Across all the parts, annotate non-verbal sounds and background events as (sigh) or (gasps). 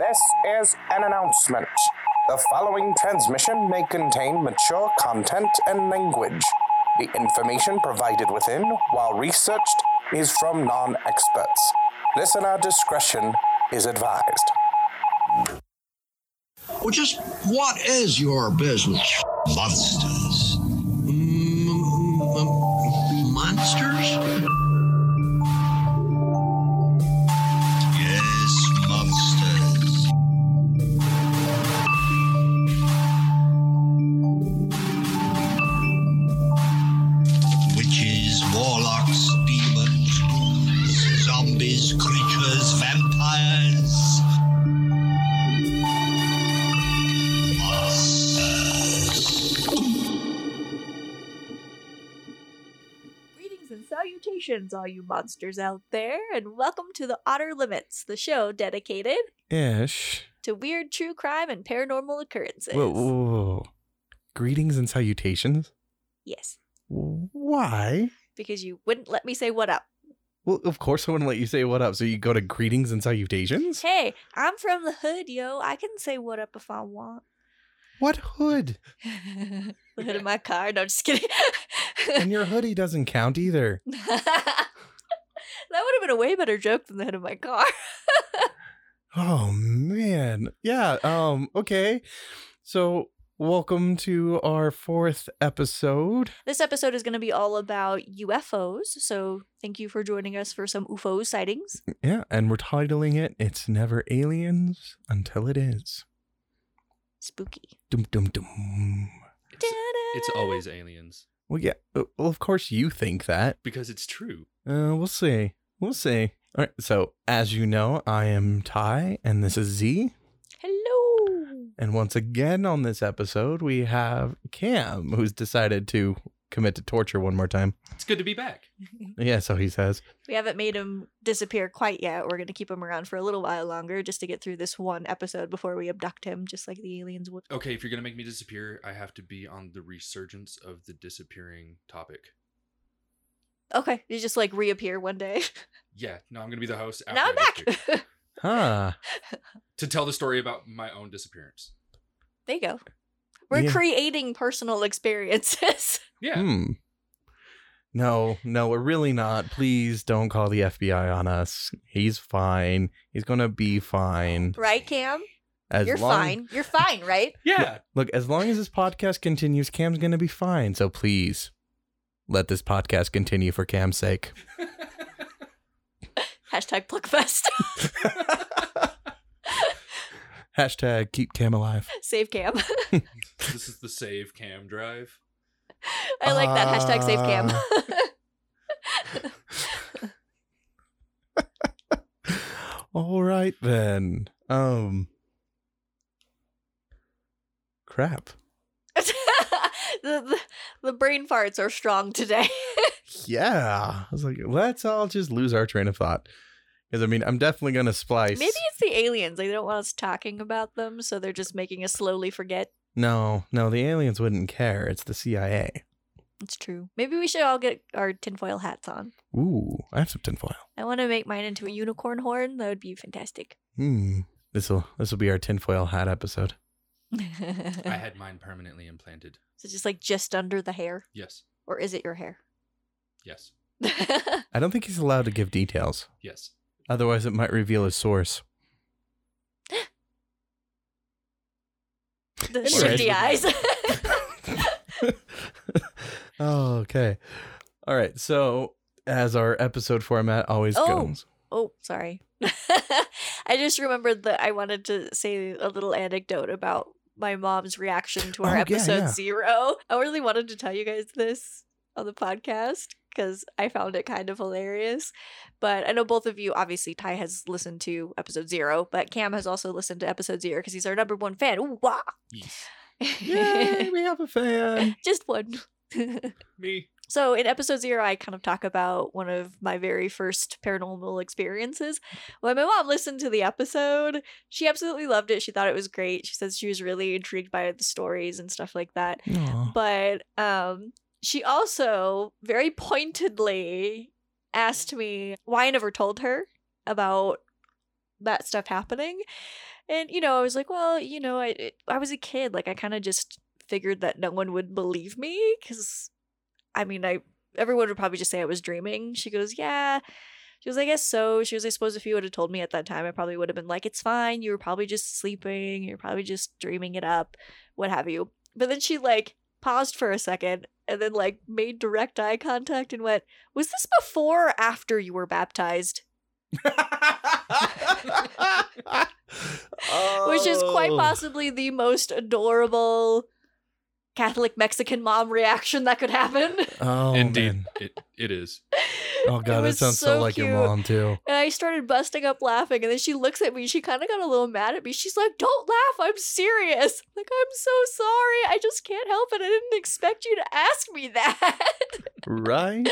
This is an announcement. The following transmission may contain mature content and language. The information provided within, while researched, is from non experts. Listener discretion is advised. Well, just what is your business? Monsters. Salutations, all you monsters out there, and welcome to the Odder Limits, the show dedicated Ish. to weird true crime and paranormal occurrences. Whoa, whoa, whoa. Greetings and salutations. Yes, Why? because you wouldn't let me say what up. Well, of course I wouldn't let you say what up. So you go to greetings and salutations? Hey, I'm from the hood, yo. I can say what up if I want. What hood? (laughs) the hood of my car. No, just kidding. (laughs) And your hoodie doesn't count either. (laughs) that would have been a way better joke than the hood of my car. Oh man. Yeah, um okay. So welcome to our fourth episode. This episode is going to be all about UFOs, so thank you for joining us for some UFO sightings. Yeah, and we're titling it It's Never Aliens Until It Is. Spooky. Dum dum dum. It's always aliens Well yeah, uh, well of course you think that. because it's true. Uh, we'll see. We'll see. All right. So, as you know, I am Ty, and this is Z. Hello. And once again on this episode, we have Cam, who's decided to commit to torture one more time. It's good to be back. (laughs) Yeah, so he says. We haven't made him disappear quite yet. We're going to keep him around for a little while longer just to get through this one episode before we abduct him, just like the aliens would. Okay, if you're gonna make me disappear, I have to be on the resurgence of the disappearing topic. Okay, you just like reappear one day. (laughs) Yeah, no, I'm gonna be the host. now I'm after I disappear. back. Huh. (laughs) to tell the story about my own disappearance. there you go. We're Yeah. creating personal experiences. (laughs) Yeah, Hmm. No, no, we're really not. Please don't call the FBI on us. He's fine. He's gonna be fine. right, Cam? As You're long- fine. You're fine, right? (laughs) yeah. Look, as long as this podcast continues, Cam's gonna be fine. So please, let this podcast continue for Cam's sake. (laughs) Hashtag Pluckfest. Hashtag keep Cam alive. Save Cam. (laughs) (laughs) this is the save cam drive. I like that. Hashtag save Cam. (laughs) All right then. Um. Crap. the, the, the brain farts are strong today. Yeah. I was like, let's all just lose our train of thought. Because I mean, I'm definitely gonna splice. Maybe it's the aliens. They don't want us talking about them, so they're just making us slowly forget. No, no, the aliens wouldn't care. It's the CIA. It's true. Maybe we should all get our tinfoil hats on. Ooh, I have some tinfoil. I want to make mine into a unicorn horn. That would be fantastic. Hmm. This will this will be our tinfoil hat episode. I (laughs) I had mine permanently implanted. So just like just under the hair, Yes, or is it your hair? yes, (laughs) I don't think he's allowed to give details. yes. Otherwise, it might reveal his source. (gasps) the shifty eyes. oh, (laughs) okay. All right. So, as our episode format always Oh. goes. Oh, sorry. (laughs) I just remembered that I wanted to say a little anecdote about my mom's reaction to our Oh, yeah, episode yeah. zero. I really wanted to tell you guys this on the podcast because I found it kind of hilarious. But I know both of you, obviously, Ty has listened to episode zero, but Cam has also listened to episode zero because he's our number one fan. Ooh, wah! Yes. Yay, (laughs) we have a fan. Just one. (laughs) Me. So in episode zero, I kind of talk about one of my very first paranormal experiences. When my mom listened to the episode, she absolutely loved it. She thought it was great. She says she was really intrigued by the stories and stuff like that. Aw. But um, she also very pointedly asked me why I never told her about that stuff happening. And you know, I was like, well, you know, I I was a kid, like I kind of just figured that no one would believe me cuz I mean, I everyone would probably just say I was dreaming. She goes, "Yeah." She was, I guess so. She was, I suppose if you would have told me at that time, I probably would have been like, it's fine. You were probably just sleeping. You're probably just dreaming it up, what have you. But then she like paused for a second and then like made direct eye contact and went, was this before or after you were baptized? (laughs) Which is quite Oh. possibly the most adorable Catholic Mexican mom reaction that could happen. (laughs) Oh, (laughs) Indeed, it it is. Oh god, that sounds so, so like your mom too. And I started busting up laughing, and then she looks at me. She kind of got a little mad at me. She's like, "Don't laugh. I'm serious." (laughs) Like, I'm so sorry. I just can't help it. I didn't expect you to ask me that. Right?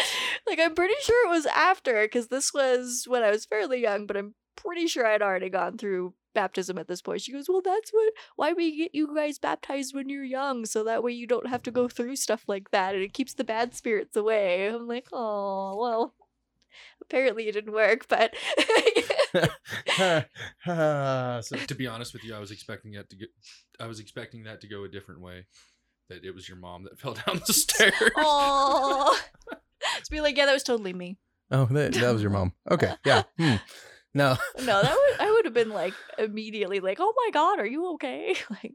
like, I'm pretty sure it was after, because this was when I was fairly young, but I'm pretty sure I'd already gone through baptism at this point. She goes, "Well, that's what why we get you guys baptized when you're young, so that way you don't have to go through stuff like that, and it keeps the bad spirits away." I'm like, "Oh, well." Apparently it didn't work, but (laughs) So- To be honest with you, I was expecting that to get. I was expecting that to go a different way. That it was your mom that (laughs) fell down the stairs. Oh, (laughs) to be like, yeah, that was totally me. oh, that, that was your mom. Okay, yeah. Hmm. No, No, that was I have been like immediately like, oh my god, are you okay? (laughs) Like,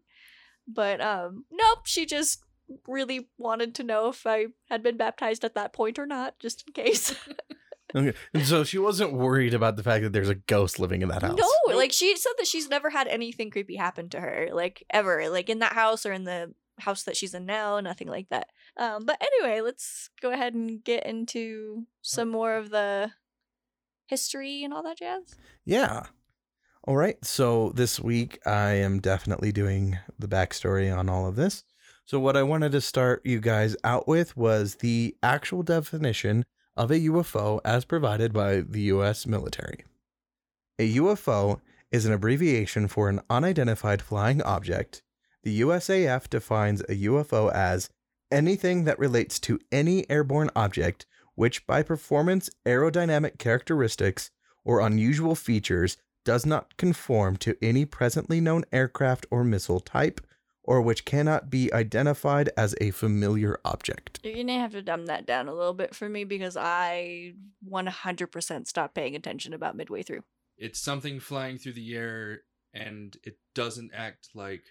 but um, nope. She just really wanted to know if I had been baptized at that point or not, just in case. (laughs) (laughs) okay. And so she wasn't worried about the fact that there's a ghost living in that house. no, like she said that she's never had anything creepy happen to her, like ever, like in that house or in the house that she's in now, nothing like that. Um, but anyway, let's go ahead and get into some more of the history and all that jazz. Yeah. All right. So this week I am definitely doing the backstory on all of this. So what I wanted to start you guys out with was the actual definition of a UFO as provided by the US military. A UFO is an abbreviation for an unidentified flying object. The USAF defines a UFO as anything that relates to any airborne object which by performance, aerodynamic characteristics, or unusual features does not conform to any presently known aircraft or missile type, or which cannot be identified as a familiar object. You're gonna have to dumb that down a little bit for me because I 100% stopped paying attention about midway through. It's something flying through the air, and it doesn't act like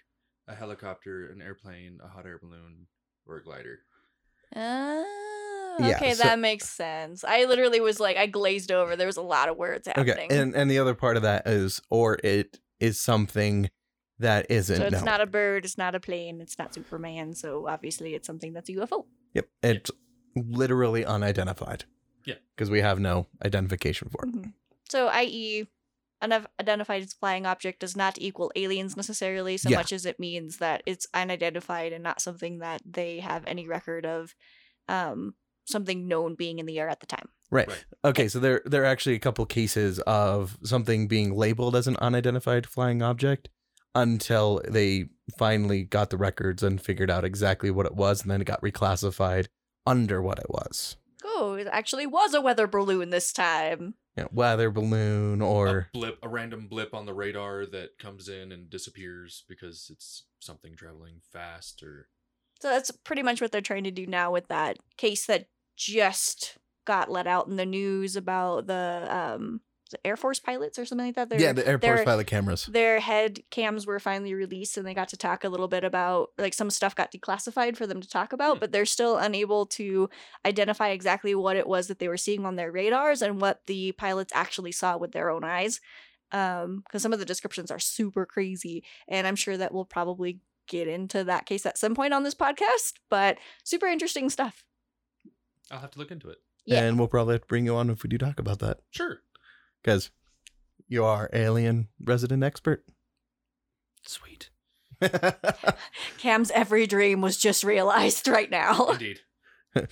a helicopter, an airplane, a hot air balloon, or a glider. Oh, Yeah, okay, so- that makes sense. I literally was like, I glazed over. There was a lot of words happening. Okay, and and the other part of that is, or it is something that isn't. so it's known. not a bird, it's not a plane, it's not Superman. So obviously, it's something that's a UFO. Yep, it's literally unidentified. Yeah. because we have no identification for it. Mhm. So, i.e., an unidentified flying object does not equal aliens necessarily, so Yeah. much as it means that it's unidentified and not something that they have any record of um, something known being in the air at the time. Right. Right. Okay, so there there are actually a couple cases of something being labeled as an unidentified flying object until they finally got the records and figured out exactly what it was, and then it got reclassified under what it was. Oh, it actually was a weather balloon this time. Yeah, weather balloon or a blip, a random blip on the radar that comes in and disappears because it's something traveling fast or So that's pretty much what they're trying to do now with that case that just got let out in the news about the um Air Force pilots or something like that. Their, yeah, the airport's their- pilot cameras. Their head cams were finally released and they got to talk a little bit about like some stuff got declassified for them to talk about, Hmm. but they're still unable to identify exactly what it was that they were seeing on their radars and what the pilots actually saw with their own eyes. Um, because some of the descriptions are super crazy, and I'm sure that we'll probably get into that case at some point on this podcast, but super interesting stuff. I'll have to look into it. Yeah. And we'll probably have to bring you on if we do talk about that. Sure. Because you are alien resident expert. Sweet. (laughs) Cam's every dream was just realized right now. Indeed. (laughs)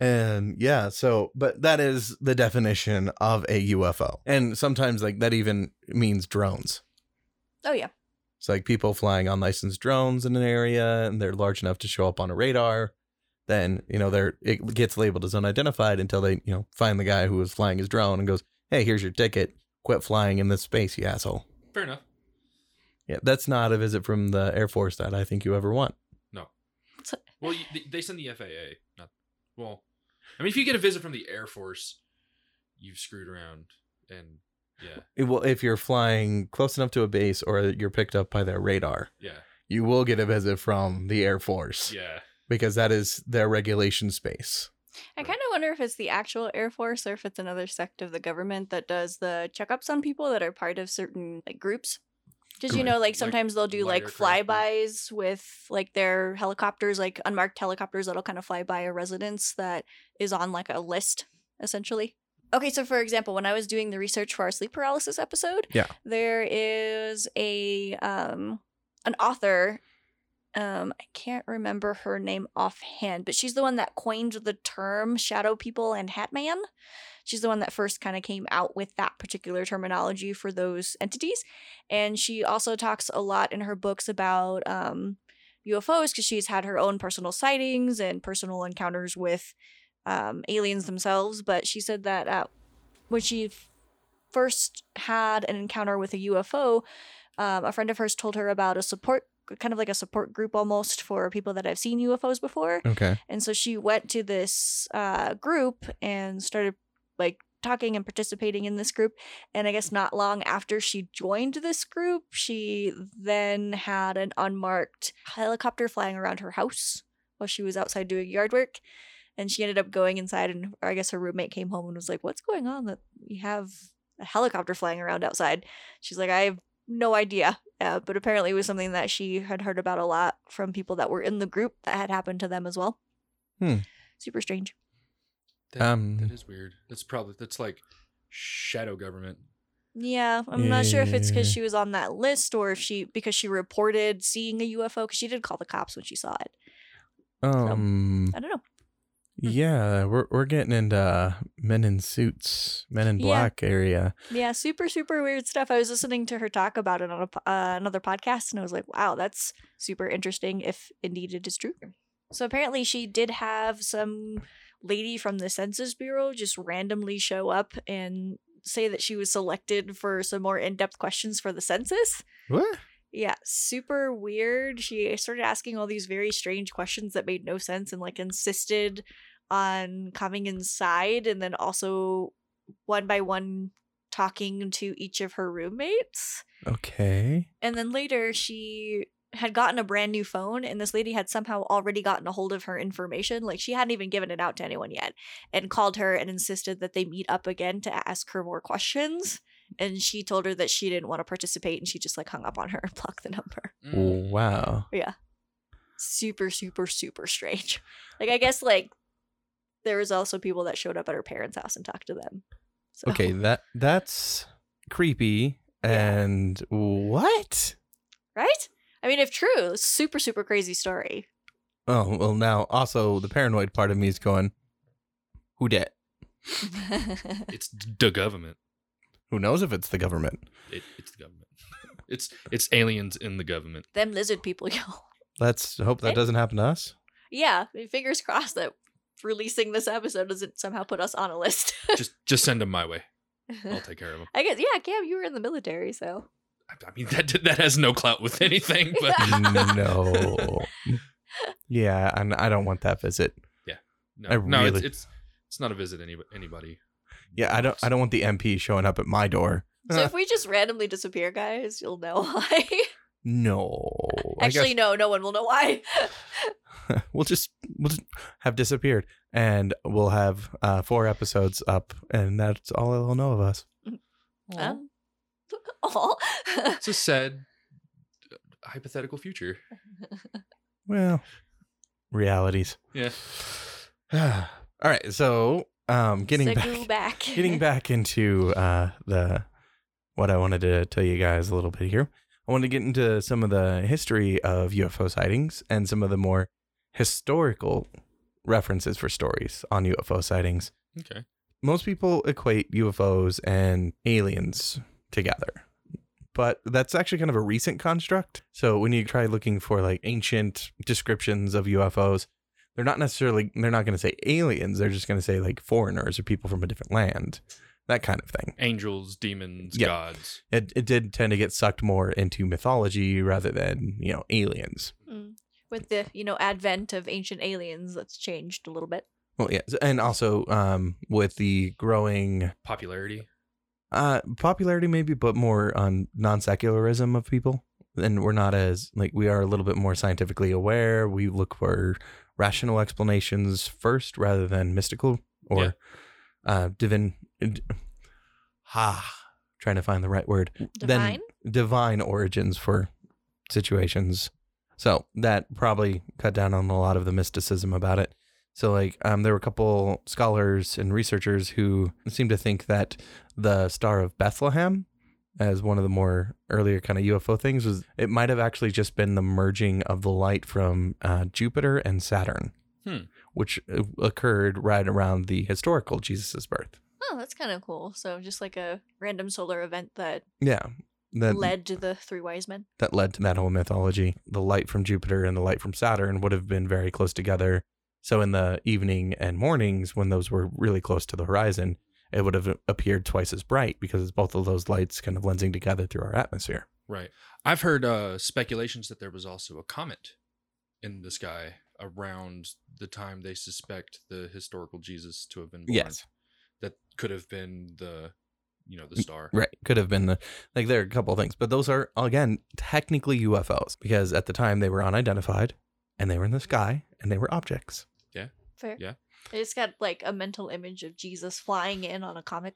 and yeah, so but that is the definition of a UFO. And sometimes like that even means drones. oh yeah. It's like people flying unlicensed drones in an area and they're large enough to show up on a radar. Then, you know, they're it gets labeled as unidentified until they, you know, find the guy who was flying his drone and goes, Hey, here's your ticket. quit flying in this space, you asshole. Fair enough. Yeah, that's not a visit from the Air Force that I think you ever want. No. Well, you, they- they send the FAA. Not well. I mean, if you get a visit from the Air Force, you've screwed around, and yeah, It will, if you're flying close enough to a base or you're picked up by their radar, yeah, you will get a visit from the Air Force yeah. because that is their regulation space. I kind of wonder if it's the actual Air Force or if it's another sect of the government that does the checkups on people that are part of certain like groups. Because you know, like Like sometimes they'll do like aircraft group. flybys with like their helicopters, like unmarked helicopters that'll kind of fly by a residence that is on like a list, essentially. Okay, so for example, when I was doing the research for our sleep paralysis episode, Yeah. there is a um an author um i can't remember her name offhand but she's the one that coined the term shadow people and hat man. she's the one that first kind of came out with that particular terminology for those entities and she also talks a lot in her books about um ufos because she's had her own personal sightings and personal encounters with um, aliens themselves but she said that uh, when she f- first had an encounter with a ufo um, a friend of hers told her about a support kind of like a support group almost for people that have seen UFOs before. Okay. And so she went to this uh, group and started like talking and participating in this group. And I guess not long after she joined this group, she then had an unmarked helicopter flying around her house while she was outside doing yard work. And she ended up going inside, and I guess her roommate came home and was like, What's going on that we have a helicopter flying around outside? She's like, I have no idea. Uh, but apparently, it was something that she had heard about a lot from people that were in the group that had happened to them as well. Hmm. Super strange. That, Um, that is weird. That's probably that's like shadow government. Yeah, I'm not sure if it's because she was on that list or if she because she reported seeing a UFO because she did call the cops when she saw it. Um. I don't know. Yeah, we're we're getting into men in suits, men in Yeah. black area. Yeah, super super weird stuff. I was listening to her talk about it on a, uh, another podcast, and I was like, wow, that's super interesting. If indeed it is true. So apparently, she did have some lady from the Census Bureau just randomly show up and say that she was selected for some more in depth questions for the census. What? Yeah, super weird. She started asking all these very strange questions that made no sense and like insisted on coming inside and then also one by one talking to each of her roommates. Okay. And then later she had gotten a brand new phone and this lady had somehow already gotten a hold of her information like she hadn't even given it out to anyone yet and called her and insisted that they meet up again to ask her more questions and she told her that she didn't want to participate and she just like hung up on her and (laughs) blocked the number Mm. Wow. yeah super super super strange like i guess like there was also people that showed up at her parents house and talked to them so, Okay, that that's creepy. Yeah. And what? right i mean if true super super crazy story Oh well, now also the paranoid part of me is going, who dat? (laughs) (laughs) It's the government. Who knows if it's the government? It, it's the government. (laughs) It's it's aliens in the government. them lizard people (laughs) yo Let's hope that Eh? doesn't happen to us. yeah fingers crossed that releasing this episode doesn't somehow put us on a list (laughs) Just just send them my way. I'll take care of them. i guess yeah cam you were in the military so I, I mean that that has no clout with anything, but no. Yeah, and I don't want that visit. Yeah, no, I no, it's, really- it's it's not a visit any, anybody. Yeah, I don't. I don't want the MP showing up at my door. so if we just randomly disappear guys you'll know (laughs) why No. Actually guess no no one will know why (laughs) we'll just we'll just have disappeared, and we'll have uh, four episodes up, and that's all they'll know of us. Um, aw. It's a sad uh, hypothetical future. Well, realities. Yeah. (sighs) all right. So, um, getting Segu back, back. (laughs) getting back into uh the what I wanted to tell you guys a little bit here. I want to get into some of the history of UFO sightings and some of the more historical references for stories on UFO sightings. Okay. Most people equate UFOs and aliens together. But that's actually kind of a recent construct. So when you try looking for like ancient descriptions of UFOs, they're not necessarily they're not going to say aliens, they're just going to say like foreigners or people from a different land. that kind of thing. Angels, demons, Yeah. gods. It it did tend to get sucked more into mythology rather than you know aliens. Mm. With the you know advent of ancient aliens, that's changed a little bit. Well, yeah, and also um, with the growing Popularity. uh, popularity, maybe, but more on non secularism of people. And we're not as like we are a little bit more scientifically aware. We look for rational explanations first rather than mystical or Yeah. uh, divine. d- Ha, trying to find the right word. Divine. Then divine origins for situations. So that probably cut down on a lot of the mysticism about it. So like um, there were a couple scholars and researchers who seem to think that the Star of Bethlehem, as one of the more earlier kind of UFO things, was it might have actually just been the merging of the light from uh, Jupiter and Saturn, Hmm. which uh, occurred right around the historical Jesus' birth. Oh, that's kind of cool. So just like a random solar event that Yeah, that led to the three wise men. that led to that whole mythology. The light from Jupiter and the light from Saturn would have been very close together. So in the evening and mornings, when those were really close to the horizon, it would have appeared twice as bright because it's both of those lights kind of lensing together through our atmosphere. Right. I've heard uh, speculations that there was also a comet in the sky around the time they suspect the historical Jesus to have been born. Yes. That could have been the, you know, the star. Right. Could have been the like there are a couple of things, but those are again technically UFOs because at the time they were unidentified and they were in the sky and they were objects. Yeah fair. Yeah. I just got like a mental image of Jesus flying in on a comet.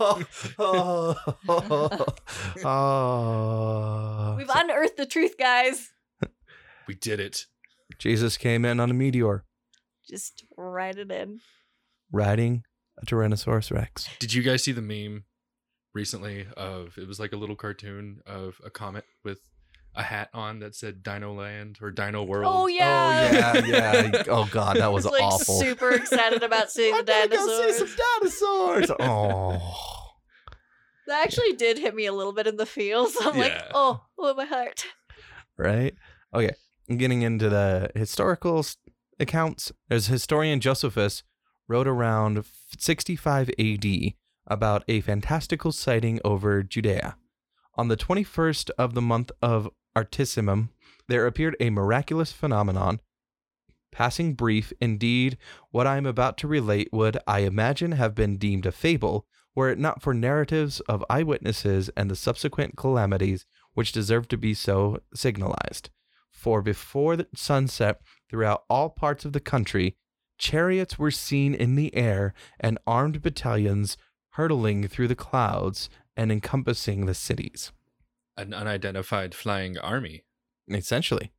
oh, oh, oh. We've unearthed the truth, guys. (laughs) We did it. Jesus came in on a meteor Just write it in. riding a Tyrannosaurus Rex. Did you guys see the meme recently of it was like a little cartoon of a comet with a hat on that said Dino Land or Dino oh, World? Oh yeah. Oh yeah, yeah. (laughs) Oh god, that was, was like awful. super excited about (laughs) seeing the I'm gonna go dinosaurs. see some dinosaurs. (laughs) Oh. That actually did hit me a little bit in the feels. I'm like, oh, oh, my heart. right? Okay, getting into the historical accounts. There's historian Josephus wrote around 65 AD about a fantastical sighting over Judea. On the 21st of the month of Artemisium, there appeared a miraculous phenomenon. Passing brief, indeed, what I am about to relate would, I imagine, have been deemed a fable, were it not for narratives of eyewitnesses and the subsequent calamities which deserve to be so signalized. For before the sunset, throughout all parts of the country, chariots were seen in the air and armed battalions hurtling through the clouds and encompassing the cities. An unidentified flying army. Essentially.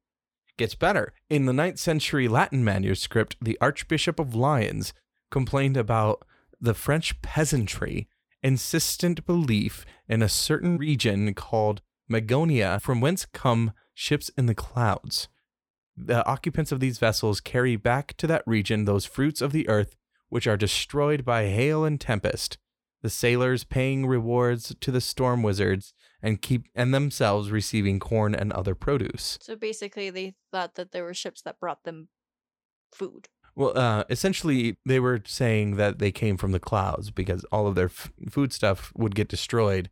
Gets better. In the 9th century Latin manuscript, the Archbishop of Lyons complained about the French peasantry insistent belief in a certain region called Magonia, from whence come ships in the clouds. The occupants of these vessels carry back to that region those fruits of the earth which are destroyed by hail and tempest, the sailors paying rewards to the storm wizards and keep and themselves receiving corn and other produce. So basically, they thought that there were ships that brought them food. Well, uh, essentially, they were saying that they came from the clouds because all of their f- food stuff would get destroyed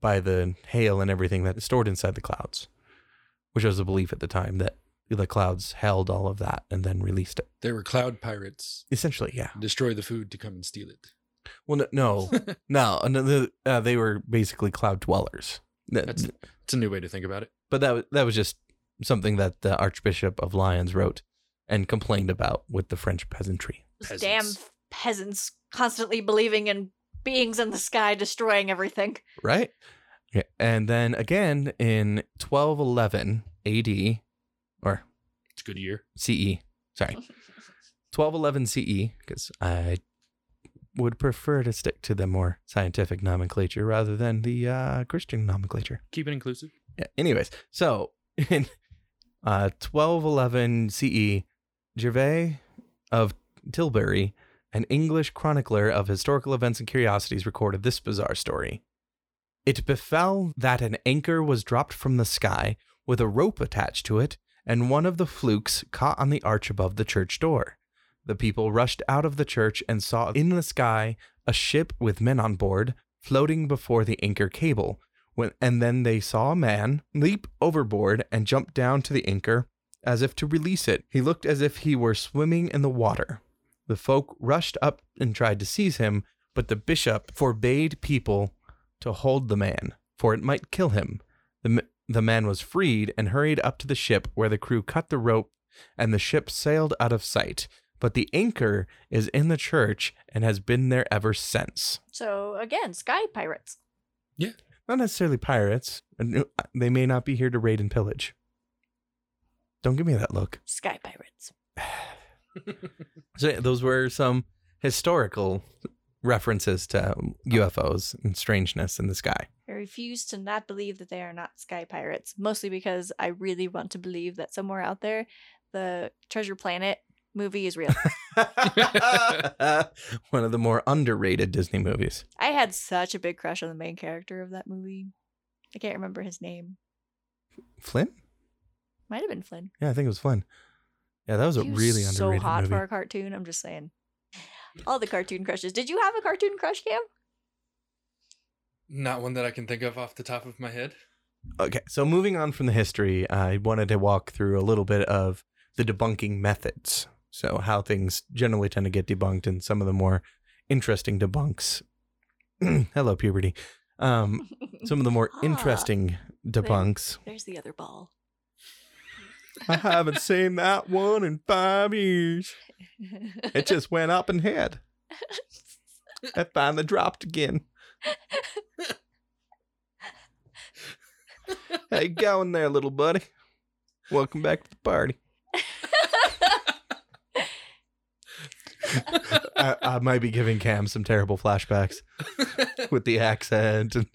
by the hail and everything that is stored inside the clouds, which was a belief at the time that the clouds held all of that and then released it. They were cloud pirates. Essentially, yeah. Destroy the food to come and steal it. Well, no, (laughs) no, no, no uh, they were basically cloud dwellers. That- That's it's a new way to think about it. but that was, that was just something that the Archbishop of Lyons wrote and complained about with the French peasantry. Those damn Peasants. peasants constantly believing in beings in the sky destroying everything. right? Yeah. And then again in 1211 AD or It's a good year. CE, sorry, (laughs) 1211 CE, because I would prefer to stick to the more scientific nomenclature rather than the uh, Christian nomenclature. Keep it inclusive. Yeah, anyways, so (laughs) in uh, 1211 CE, Gervase of Tilbury, an English chronicler of historical events and curiosities, recorded this bizarre story. It befell that an anchor was dropped from the sky with a rope attached to it, and one of the flukes caught on the arch above the church door. The people rushed out of the church and saw in the sky a ship with men on board floating before the anchor cable. When, and then they saw a man leap overboard and jump down to the anchor as if to release it. He looked as if he were swimming in the water. The folk rushed up and tried to seize him, but the bishop forbade people to hold the man, for it might kill him. The, the man was freed and hurried up to the ship, where the crew cut the rope, and the ship sailed out of sight. But the anchor is in the church and has been there ever since. So again, sky pirates. Yeah. Not necessarily pirates. uh, They may not be here to raid and pillage. Don't give me that look. Sky pirates. (sighs) (sighs) So yeah, those were some historical references to UFOs and strangeness in the sky. I refuse to not believe that they are not sky pirates, mostly because I really want to believe that somewhere out there, the Treasure Planet movie is real. (laughs) One of the more underrated Disney movies. I had such a big crush on the main character of that movie. I can't remember his name. Flynn? Might have been Flynn. Yeah, I think it was Flynn. Yeah, that was a He was really so underrated hot movie. for a cartoon. I'm just saying. All the cartoon crushes. Did you have a cartoon crush, Cam? Not one that I can think of off the top of my head. Okay, so moving on from the history, I wanted to walk through a little bit of the debunking methods. So, how things generally tend to get debunked and some of the more interesting debunks. (clears throat) Hello, puberty. Um, (laughs) some of the more Ah, interesting debunks. There's the other ball. I haven't seen that one in five years. It (laughs) just went up and hit. It finally dropped again. (laughs) How you going there, little buddy? Welcome back to the party. (laughs) I, I might be giving Cam some terrible flashbacks (laughs) with the accent and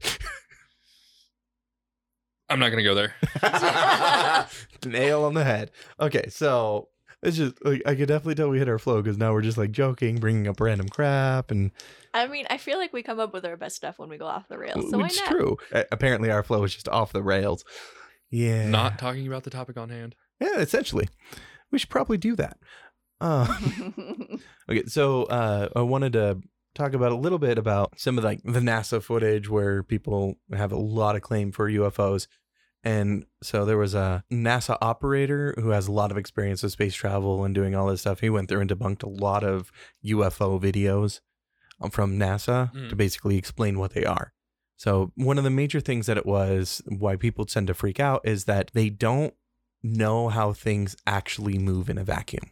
I'm not gonna go there. (laughs) nail on the head. Okay, so it's just like I could definitely tell we hit our flow because now we're just like joking, bringing up random crap, and I mean, I feel like we come up with our best stuff when we go off the rails. So why it's not? true. A- apparently, our flow is just off the rails. Yeah, Not talking about the topic on hand. yeah. Essentially, we should probably do that. Uh, (laughs) (laughs) okay, so uh, I wanted to talk about a little bit about some of like the NASA footage where people have a lot of claim for UFOs. And so there was a NASA operator who has a lot of experience with space travel and doing all this stuff. He went through and debunked a lot of UFO videos um, from NASA to Mm. basically explain what they are. So one of the major things that it was why people tend to freak out is that they don't know how things actually move in a vacuum.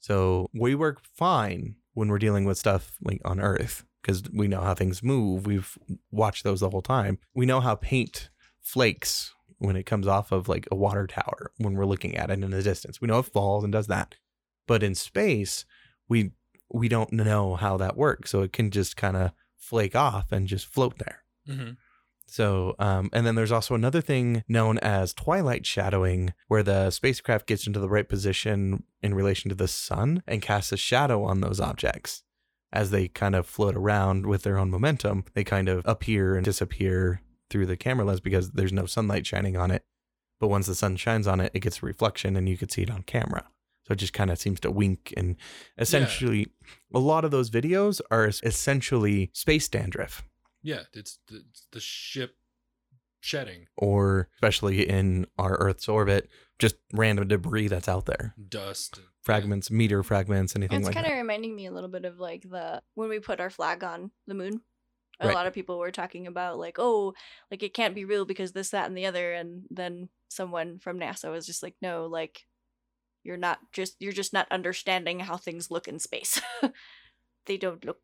So we work fine when we're dealing with stuff like on Earth because we know how things move. We've watched those the whole time. We know how paint flakes when it comes off of like a water tower when we're looking at it in the distance. We know it falls and does that. But in space, we we don't know how that works. So it can just kind of flake off and just float there. Mm-hmm. So, um, and then there's also another thing known as twilight shadowing, where the spacecraft gets into the right position in relation to the sun and casts a shadow on those objects. As they kind of float around with their own momentum, they kind of appear and disappear through the camera lens because there's no sunlight shining on it. But once the sun shines on it, it gets a reflection and you can see it on camera. So it just kind of seems to wink. And essentially, a lot of those videos are essentially space dandruff. Yeah, it's the, it's the ship shedding or especially in our Earth's orbit, just random debris that's out there. dust. and- Fragments, meteor fragments, anything It's like that. It's kind of reminding me a little bit of like the when we put our flag on the moon. A Right. lot of people were talking about like, oh, like it can't be real because this, that, and the other, and then someone from NASA was just like, no, like you're not just you're just not understanding how things look in space. (laughs) they don't look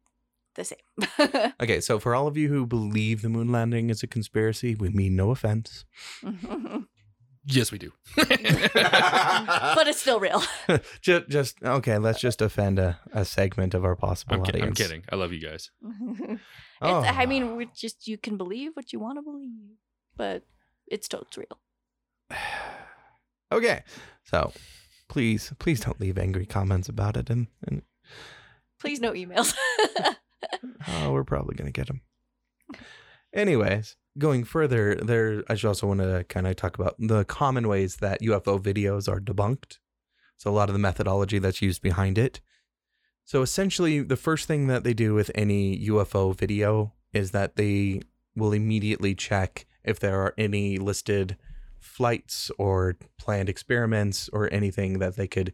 the same. (laughs) Okay, so for all of you who believe the moon landing is a conspiracy, we mean no offense. (laughs) Yes, we do. (laughs) but it's still real. just, just okay. Let's just offend a, a segment of our possible I'm, kidding. I'm kidding. I love you guys. it's, Oh. I mean, oh. we just you can believe what you want to believe, but it's totes real. (sighs) Okay, so please, please don't leave angry comments about it, and, and Please no emails. Oh, we're probably gonna get them. Anyways, going further, there I should also want to kind of talk about the common ways that UFO videos are debunked. So a lot of the methodology that's used behind it So essentially, the first thing that they do with any UFO video is that they will immediately check if there are any listed flights or planned experiments or anything that they could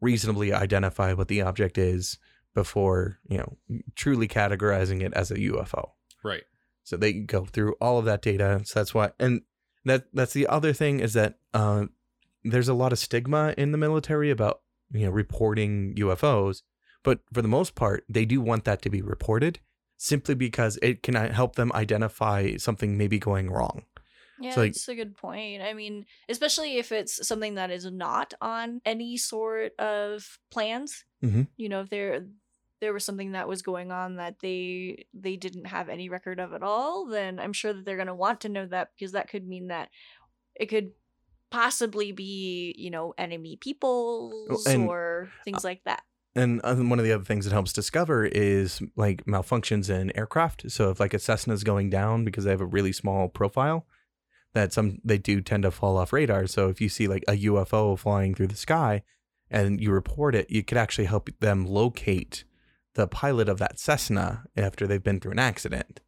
reasonably identify what the object is before, you know, truly categorizing it as a UFO. Right. So they go through all of that data. So that's why, and that that's the other thing is that uh, there's a lot of stigma in the military about you know reporting UFOs, but for the most part, they do want that to be reported simply because it can uh, help them identify something maybe going wrong. Yeah, like- that's a good point. I mean, especially if it's something that is not on any sort of plans. Mhm. You know, if there there was something that was going on that they they didn't have any record of at all, then I'm sure that they're going to want to know that because that could mean that it could possibly be, you know, enemy peoples and, or things like that. And uh, one of the other things it helps discover is like malfunctions in aircraft. So if like a Cessna is going down because they have a really small profile, that some they do tend to fall off radar. So if you see like a UFO flying through the sky and you report it, you could actually help them locate the pilot of that Cessna after they've been through an accident.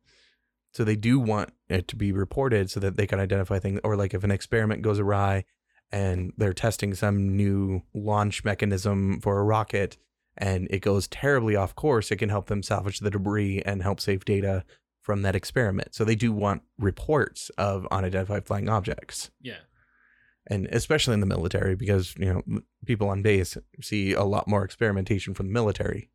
So they do want it to be reported so that they can identify things or like if an experiment goes awry and they're testing some new launch mechanism for a rocket and it goes terribly off course, it can help them salvage the debris and help save data from that experiment. So they do want reports of unidentified flying objects. Yeah. And especially in the military, because you know people on base see a lot more experimentation from the military,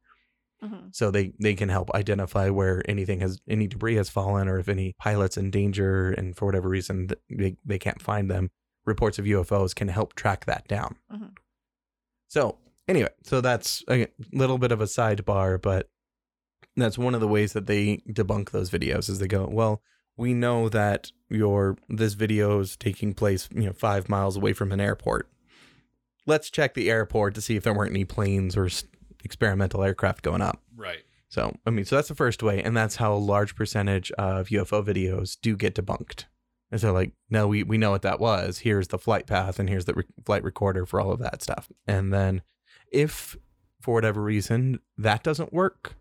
Mhm. so they they can help identify where anything has any debris has fallen, or if any pilots in danger, and for whatever reason they they can't find them. Reports of UFOs can help track that down. Mhm. So anyway, so that's a little bit of a sidebar, but that's one of the ways that they debunk those videos is they go, well, we know that your this video is taking place, you know, five miles away from an airport. Let's check the airport to see if there weren't any planes or experimental aircraft going up. Right. So, I mean, so that's the first way, and that's how a large percentage of UFO videos do get debunked. And so, like, no, we, we know what that was. Here's the flight path, and here's the re- flight recorder for all of that stuff. And then, if for whatever reason that doesn't work,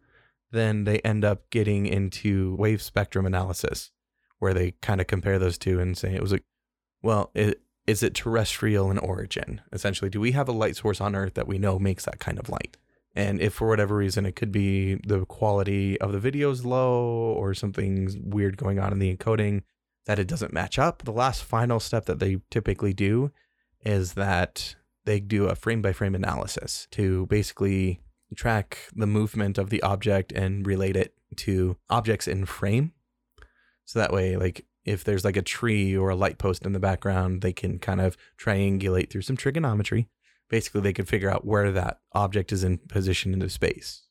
then they end up getting into wave spectrum analysis, where they kind of compare those two and say it was like, well, it, is it terrestrial in origin? Essentially, do we have a light source on Earth that we know makes that kind of light? And if for whatever reason it could be the quality of the video is low or something's weird going on in the encoding that it doesn't match up, the last final step that they typically do is that they do a frame by frame analysis to basically track the movement of the object and relate it to objects in frame. So that way, like if there's like a tree or a light post in the background, they can kind of triangulate through some trigonometry basically they could figure out where that object is in position into space.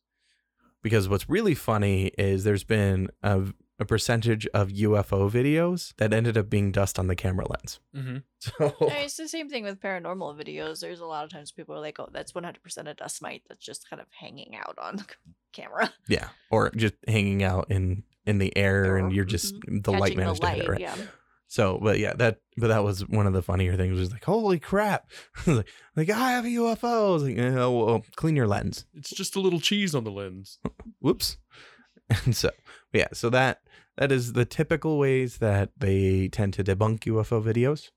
Because what's really funny is there's been a, a percentage of UFO videos that ended up being dust on the camera lens. Mm-hmm. (laughs) So I mean, it's the same thing with paranormal videos. There's a lot of times people are like, "Oh, that's 100% a dust mite that's just kind of hanging out on (laughs) the camera, yeah, or just hanging out in in the air and you're just the light catching managed to hit it right. Yeah, So, but yeah, that but that was one of the funnier things. Was like, holy crap! (laughs) like, like I have a UFO. I was like, yeah, well, clean your lens. It's just a little cheese on the lens. (laughs) whoops and so yeah so that that is the typical ways that they tend to debunk ufo videos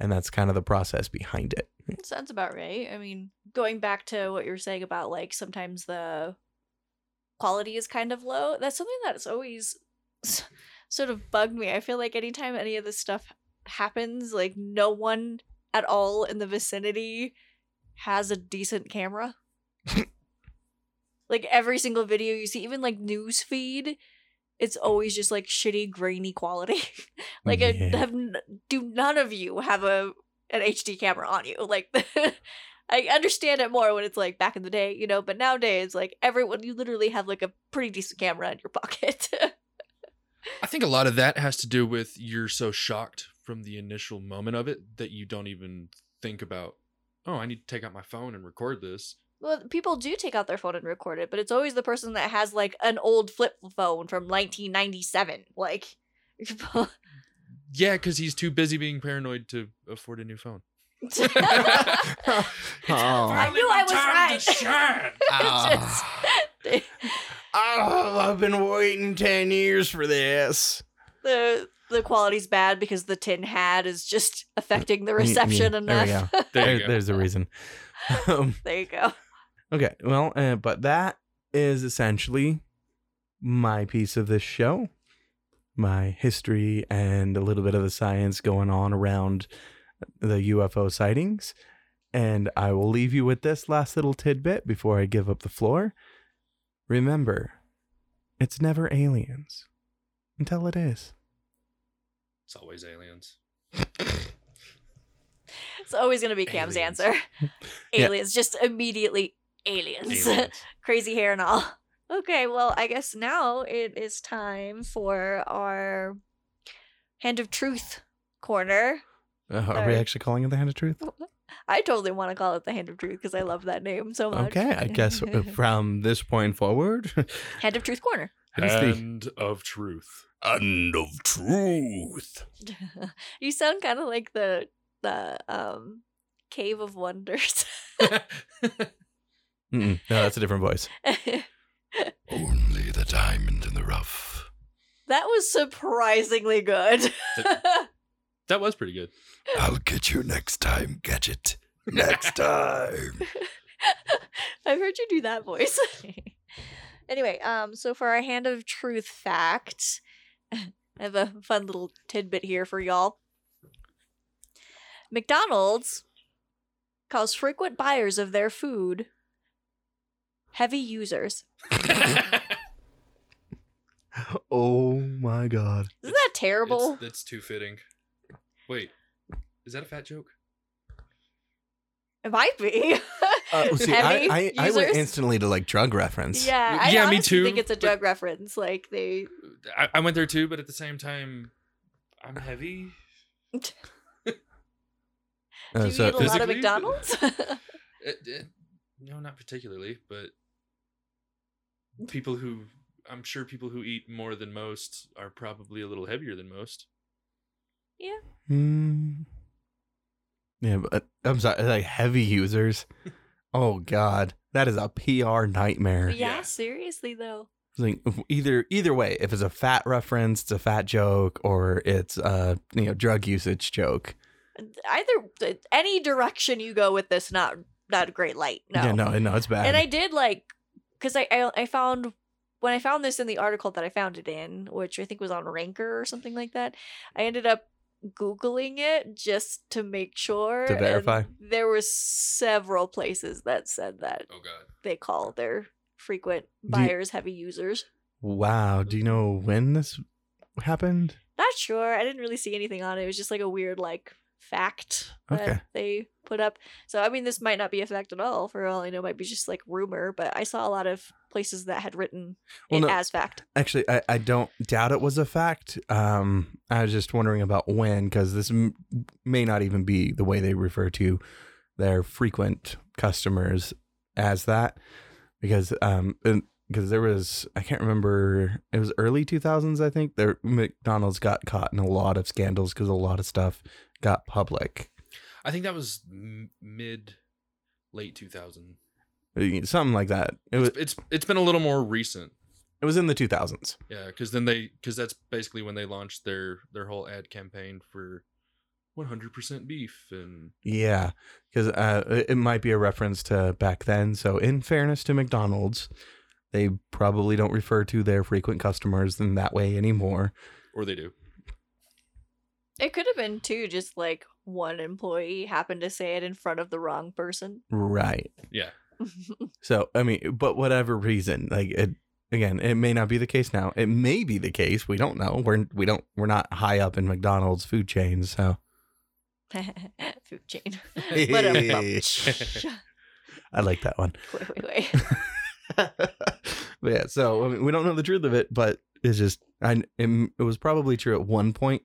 and that's kind of the process behind it sounds about right. I mean, going back to what you were saying about like sometimes the quality is kind of low. That's something that's always s- sort of bugged me. I feel like anytime any of this stuff happens, like no one at all in the vicinity has a decent camera. (laughs) like every single video you see, even like news feed, it's always just like shitty grainy quality. (laughs) like I have n- do none of you have a an HD camera on you. Like (laughs) I understand it more when it's like back in the day, you know, but nowadays like everyone you literally have like a pretty decent camera in your pocket. I think a lot of that has to do with you're so shocked from the initial moment of it that you don't even think about, oh, I need to take out my phone and record this. well, people do take out their phone and record it, but it's always the person that has like an old flip phone from 1997. Like Yeah, because (laughs) he's too busy being paranoid to afford a new phone. (laughs) (laughs) Oh. I knew I was right. Ah. Shine. It's just- Oh, I've been waiting 10 years for this. the the quality's bad because the tin hat is just affecting the reception there we enough. (laughs) There you There- go. there's a reason. Um, there you go. okay, well, uh, but that is essentially my piece of this show. My history and a little bit of the science going on around the UFO sightings. And I will leave you with this last little tidbit before I give up the floor. Remember, it's never aliens until it is. It's always aliens. (laughs) It's always gonna be Cam's Aliens. answer. (laughs) Yeah. aliens, just immediately aliens. (laughs) Aliens. Crazy hair and all. Okay, well, I guess now it is time for our Hand of Truth corner. Uh, are we Sorry. actually calling it the Hand of Truth? I totally want to call it the Hand of Truth because I love that name so much. Okay, I guess uh, (laughs) from this point forward, Hand of Truth corner. (laughs) it is the Hand of truth. Hand of Truth. (laughs) you sound kind of like the the um Cave of Wonders. No, that's a different voice. Only the diamond in the rough. that was surprisingly good. That was pretty good. I'll get you next time, Gadget. Next time. (laughs) I've heard you do that voice. (laughs) anyway, um, so for our hand of truth fact, (laughs) I have a fun little tidbit here for y'all. McDonald's calls frequent buyers of their food heavy users. Oh my god. Isn't that terrible? It's, that's too fitting. Wait, is that a fat joke? It might be. (laughs) Uh, see, I, heavy I, I went users? instantly to like drug reference. Yeah, I Yeah, me honestly too, think it's a but- drug reference. Like they I, I went there too, but at the same time, I'm heavy. (laughs) do Uh, you so eat a lot of physically? McDonald's? Uh, (laughs) uh, no, not particularly, but people who I'm sure people who eat more than most are probably a little heavier than most. Mm. Yeah, but I'm sorry, like heavy users. (laughs) oh god, that is a PR nightmare. yeah, Yeah. seriously though. Like either either way, if it's a fat reference, it's a fat joke, or it's a you know drug usage joke. Either any direction you go with this, not not a great light. No, Yeah, no, no, it's bad. and I did like because I, I I found when I found this in the article that I found it in, which I think was on Ranker or something like that. I ended up googling it just to make sure To and verify? There were several places that said that Oh god. they call their frequent Do you- buyers heavy users. wow, do you know when this happened? Not sure. I didn't really see anything on it. It was just like a weird like fact that Okay. they put up. So I mean this might not be a fact at all. For all I know, it might be just like rumor. But I saw a lot of places that had written Well, it no- as fact. Actually, I, I don't doubt it was a fact. Um, I was just wondering about when, because this m- may not even be the way they refer to their frequent customers as that. Because um, because there was I can't remember it was early two thousands I think. There McDonald's got caught in a lot of scandals because a lot of stuff got public, I think that was m- mid, late 2000. something like that. It was It's, it's been a little more recent. it was in the two thousands. Yeah, because then they because that's basically when they launched their their whole ad campaign for 100% beef and Yeah, because uh, it might be a reference to back then. So, in fairness to McDonald's, they probably don't refer to their frequent customers in that way anymore. or they do. It could have been too, just like one employee happened to say it in front of the wrong person. Right. Yeah. (laughs) So, I mean, but whatever reason, like it again, it may not be the case now. It may be the case. We don't know. We're we don't we're not high up in McDonald's food chains. So, (laughs) Food chain. (laughs) But I like that one. Wait, wait, wait. (laughs) but yeah, so I mean, we don't know the truth of it, but it's just I it, it was probably true at one point,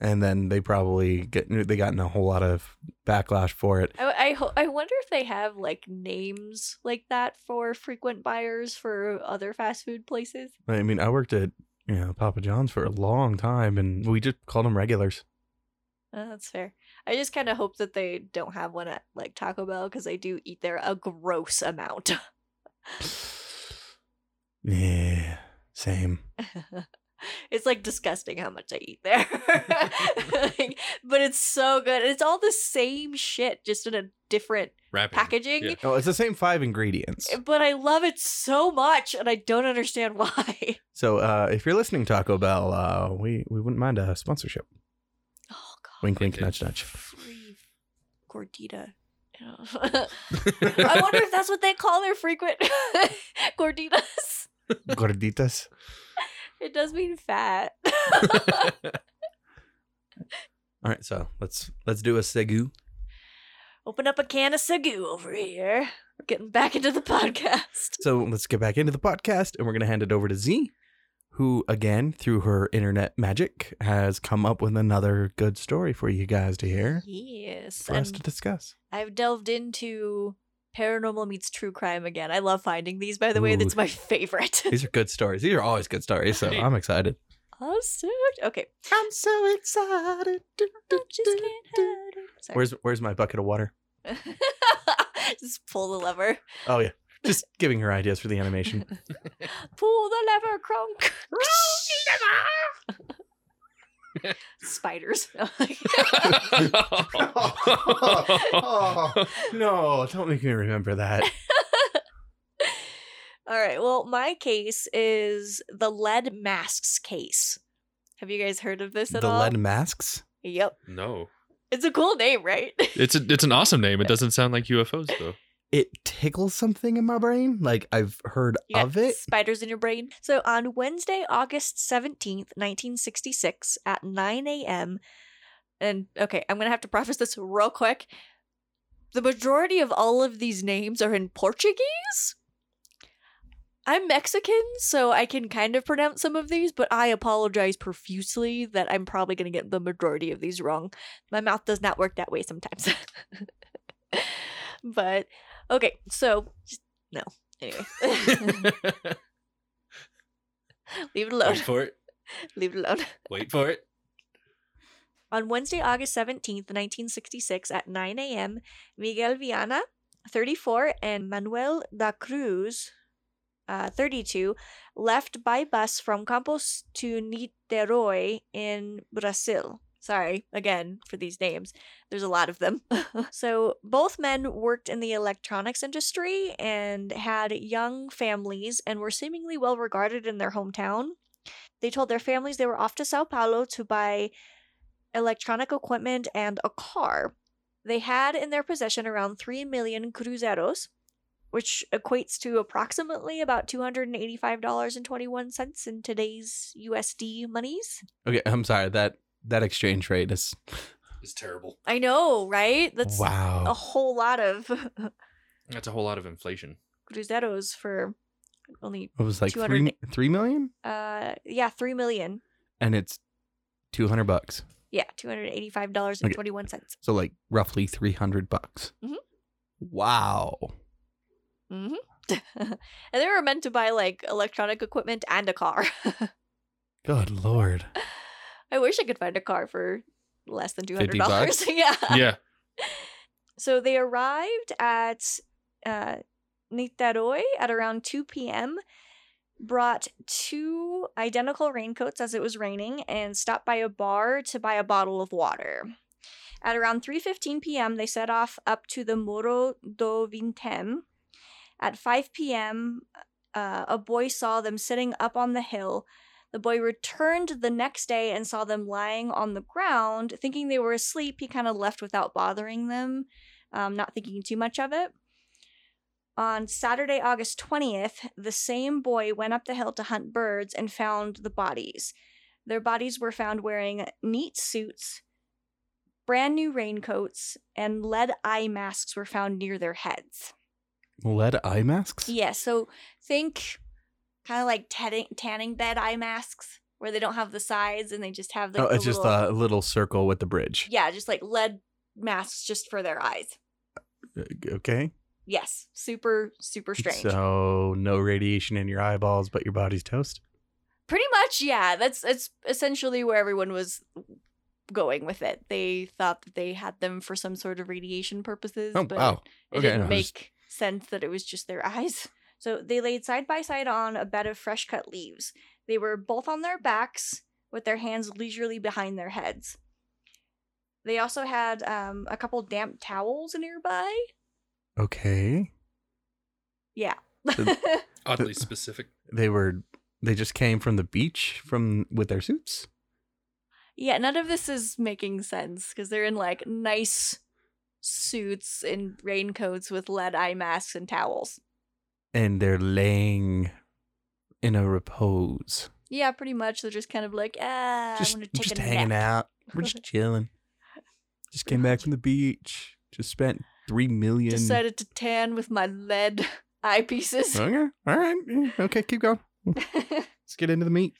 and then they probably get they got in a whole lot of backlash for it. I I, ho- I wonder if they have like names like that for frequent buyers for other fast food places. I mean, I worked at you know Papa John's for a long time, and we just called them regulars. Uh, that's fair. I just kind of hope that they don't have one at like Taco Bell because I do eat there a gross amount. (laughs) (sighs) Yeah, same. (laughs) it's like disgusting how much I eat there. (laughs) Like, but it's so good. It's all the same shit, just in a different Wrapping. packaging. Yeah. Oh, it's the same five ingredients. But I love it so much, and I don't understand (laughs) why. So uh, if you're listening, Taco Bell, uh, we we wouldn't mind a sponsorship. Oh god, Wink, wink, nudge, nudge. free gordita. (laughs) I wonder if that's what they call their frequent (laughs) gorditas. Gorditas. It does mean fat. (laughs) All right, so let's let's do a segu. Open up a can of sagu over here. We're getting back into the podcast. So let's get back into the podcast, and we're gonna hand it over to Zee, who again, through her internet magic, has come up with another good story for you guys to hear Yes, for us to discuss. I've delved into paranormal meets true crime again. I love finding these. By the way, that's my favorite. (laughs) These are good stories. These are always good stories, so I'm excited. oh, so okay. I'm so excited. Can't (laughs) hide it. Where's where's my bucket of water? (laughs) just pull the lever. Oh yeah, just giving her ideas for the animation. (laughs) Pull the lever, Kronk. (laughs) Spiders. (laughs) no, don't make me remember that. All right. Well, my case is the lead masks case. Have you guys heard of this at the all? lead masks. Yep. no. It's a cool name, right? It's a, it's an awesome name. It doesn't sound like UFOs though. It tickles something in my brain. Like I've heard of it. Spiders in your brain. So on Wednesday, August 17th, 1966, at 9 a.m., and okay, I'm going to have to preface this real quick. The majority of all of these names are in Portuguese. I'm Mexican, so I can kind of pronounce some of these, but I apologize profusely that I'm probably going to get the majority of these wrong. My mouth does not work that way sometimes. (laughs) but okay, so just no. Anyway. (laughs) (laughs) Leave it alone. Wait for it. (laughs) Leave it alone. Wait for it. On Wednesday, August 17th, 1966, at 9 a.m., Miguel Viana, 34, and Manuel da Cruz, uh, 32, left by bus from Campos to Niterói in Brazil. Sorry, again, for these names. There's a lot of them. (laughs) so, both men worked in the electronics industry and had young families and were seemingly well regarded in their hometown. They told their families they were off to Sao Paulo to buy electronic equipment, and a car. They had in their possession around 3 million cruzeiros, which equates to approximately about $285.21 in today's USD monies. Okay, I'm sorry that that exchange rate is (laughs) It's terrible. I know, right? That's wow. a whole lot of (laughs) That's a whole lot of inflation. cruzeiros for only It was like 200 three three million, uh yeah, 3 million. and it's two hundred bucks. Yeah, $285.21. So like roughly three hundred bucks. Mhm. Wow. Mhm. (laughs) and they were meant to buy like electronic equipment and a car. Good lord. I wish I could find a car for less than two hundred dollars. (laughs) yeah. Yeah. (laughs) So they arrived at uh, Niterói at around two p.m. Brought two identical raincoats as it was raining, and stopped by a bar to buy a bottle of water. At around 3:15 p.m., they set off up to the Morro do Vintem. At 5 p.m., uh, a boy saw them sitting up on the hill. The boy returned the next day and saw them lying on the ground. Thinking they were asleep, he kind of left without bothering them, um, not thinking too much of it. On Saturday, August 20th, the same boy went up the hill to hunt birds and found the bodies. Their bodies were found wearing neat suits, brand new raincoats, and lead eye masks were found near their heads. Lead eye masks? Yeah, so think kind of like tanning, tanning bed eye masks where they don't have the sides and they just have the. oh, the it's just little- a little circle with the bridge. yeah, just like lead masks just for their eyes. Uh, Okay. Yes, super super strange. So no radiation in your eyeballs, but your body's toast. Pretty much, yeah. That's it's essentially where everyone was going with it. They thought that they had them for some sort of radiation purposes, Oh but wow. it Okay. didn't no, make just- sense that it was just their eyes. So they laid side by side on a bed of fresh cut leaves. They were both on their backs, with their hands leisurely behind their heads. They also had um, a couple damp towels nearby. Okay. Yeah. (laughs) Oddly specific. They were they just came from the beach from with their suits. yeah, none of this is making sense because they're in like nice suits and raincoats with lead eye masks and towels. And they're laying in a repose. Yeah, pretty much. They're just kind of like, ah, just I'm just hanging out. We're just (laughs) chilling. Just came back from the beach. Just spent three million. Decided to tan with my lead (laughs) eyepieces. Okay. All right. Okay, keep going. (laughs) Let's get into the meat.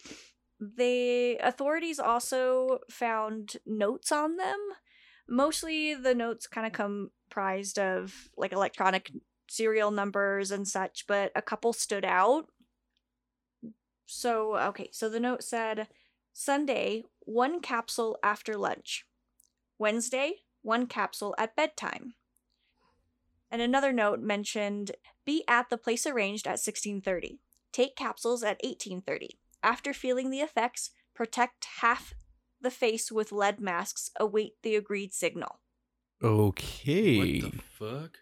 the authorities also found notes on them. Mostly the notes kind of comprised of like electronic serial numbers and such, but a couple stood out. So, okay, so the note said Sunday, one capsule after lunch. Wednesday, one capsule at bedtime. And another note mentioned be at the place arranged at 1630. Take capsules at 1830. After feeling the effects, protect half the face with lead masks. Await the agreed signal. Okay. What the fuck?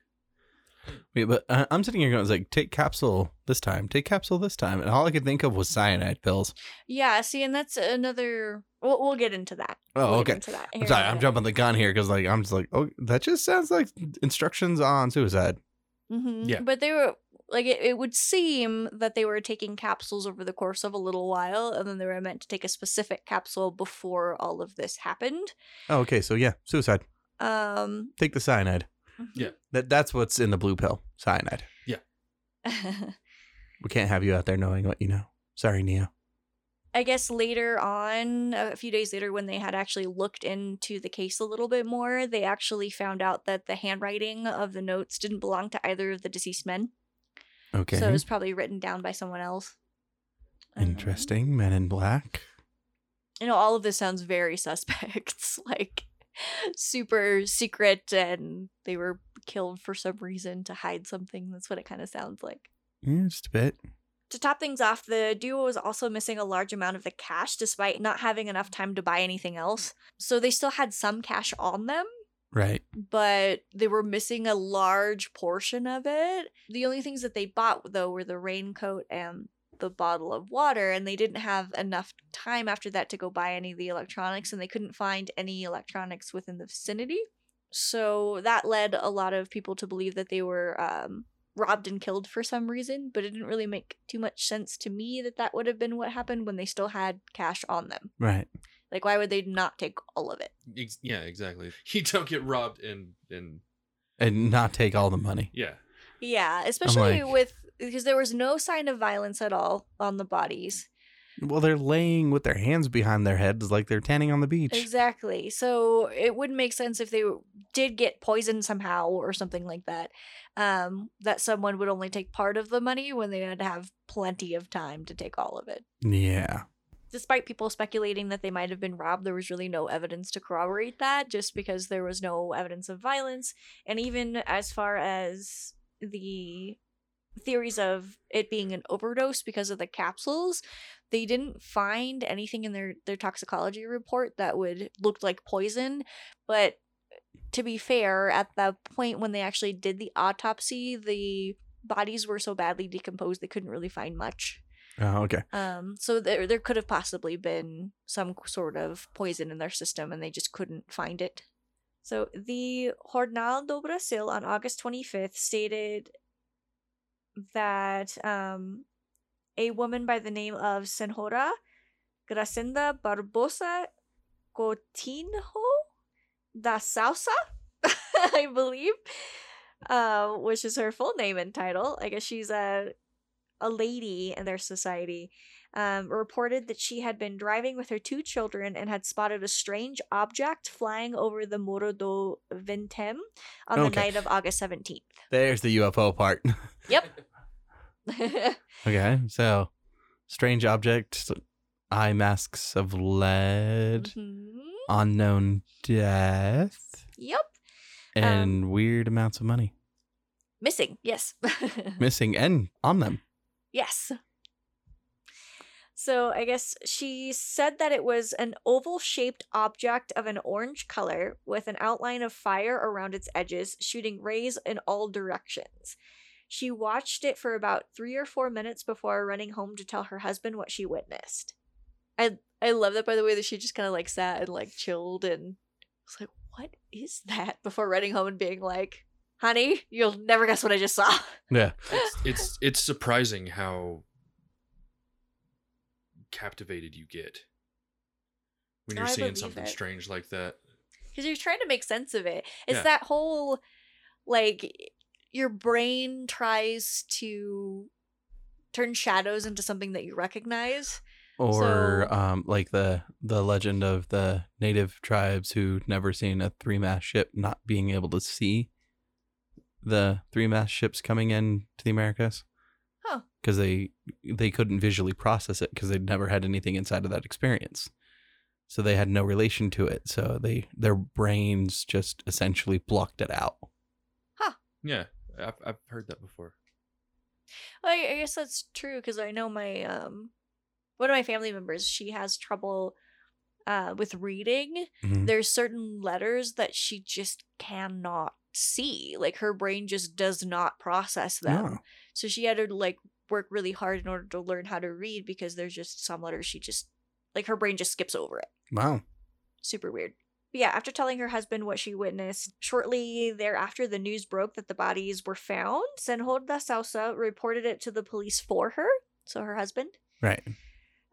Wait, but uh, I'm sitting here going, it's like, take capsule this time, take capsule this time. And all I could think of was cyanide pills. Yeah, see, and that's another. We'll, we'll get into that. Oh, We'll get okay. into that I'm sorry, in a I'm jumping the gun here because, like, I'm just like, oh, that just sounds like instructions on suicide. Mhm. Yeah. But they were like it, it would seem that they were taking capsules over the course of a little while, and then they were meant to take a specific capsule before all of this happened. Oh, okay. So, yeah, suicide. Um. Take the cyanide. Yeah. That That's what's in the blue pill cyanide. Yeah. (laughs) we can't have you out there knowing what you know. Sorry, Neo. I guess later on, a few days later, when they had actually looked into the case a little bit more, they actually found out that the handwriting of the notes didn't belong to either of the deceased men. Okay. So it was probably written down by someone else. Um, Interesting. Men in black. you know, all of this sounds very (laughs) suspect. like super secret and they were killed for some reason to hide something. That's what it kind of sounds like. Yeah, just a bit. To top things off, the duo was also missing a large amount of the cash despite not having enough time to buy anything else. So they still had some cash on them, Right. but they were missing a large portion of it. The only things that they bought, though, were the raincoat and the bottle of water, and they didn't have enough time after that to go buy any of the electronics, and they couldn't find any electronics within the vicinity. So that led a lot of people to believe that they were um, robbed and killed for some reason, but it didn't really make too much sense to me that that would have been what happened when they still had cash on them. Right. Like, why would they not take all of it? Ex- yeah, exactly. You don't get robbed and and And not take all the money. yeah. Yeah, especially like- with because there was no sign of violence at all on the bodies. Well, they're laying with their hands behind their heads like they're tanning on the beach. Exactly. So it wouldn't make sense if they did get poisoned somehow or something like that. Um, that someone would only take part of the money when they would have plenty of time to take all of it. Yeah. Despite people speculating that they might have been robbed, there was really no evidence to corroborate that just because there was no evidence of violence. And even as far as the theories of it being an overdose because of the capsules, they didn't find anything in their, their toxicology report that would look like poison. But to be fair, at the point when they actually did the autopsy, the bodies were so badly decomposed they couldn't really find much. Oh, okay. Um, so there there could have possibly been some sort of poison in their system, and they just couldn't find it. So the Jornal do Brasil on August 25th stated that um, a woman by the name of Senhora Gracinda Barbosa Coutinho da Salsa, (laughs) I believe, uh, which is her full name and title. I guess she's a a lady in their society um, reported that she had been driving with her two children and had spotted a strange object flying over the Morro do Vintem on the night of August 17th. There's the UFO part. (laughs) Yep. (laughs) okay. So, strange object, eye masks of lead, Mhm. unknown death, Yep. and weird amounts of money. Missing, yes. (laughs) Missing and on them. Yes. So I guess she said that it was an oval shaped object of an orange color with an outline of fire around its edges, shooting rays in all directions. She watched it for about three or four minutes before running home to tell her husband what she witnessed. I I love that by the way that she just kind of like sat and like chilled and was like, "What is that?" (laughs) Before running home and being like, "Honey, you'll never guess what I just saw." Yeah. (laughs) It's it's, it's surprising how captivated you get when you're I seeing something it. strange like that. because you're trying to make sense of it. It's Yeah. that whole like your brain tries to turn shadows into something that you recognize. Or So- um, like the the legend of the native tribes who never seen a three mast ship not being able to see the three mast ships coming in to the Americas. Huh. Because they they couldn't visually process it because they'd never had anything inside of that experience. So they had no relation to it. So they their brains just essentially blocked it out. Huh yeah, I've I've heard that before. Well, I, I guess that's true because I know my um one of my family members she has trouble uh with reading. Mhm. There's certain letters that she just cannot see. Like her brain just does not process them. No. So she had to like work really hard in order to learn how to read because there's just some letters she just like her brain just skips over it. Wow. Super weird. But yeah, after telling her husband what she witnessed, shortly thereafter the news broke that the bodies were found. Senhor da Salsa reported it to the police for her, so her husband. Right.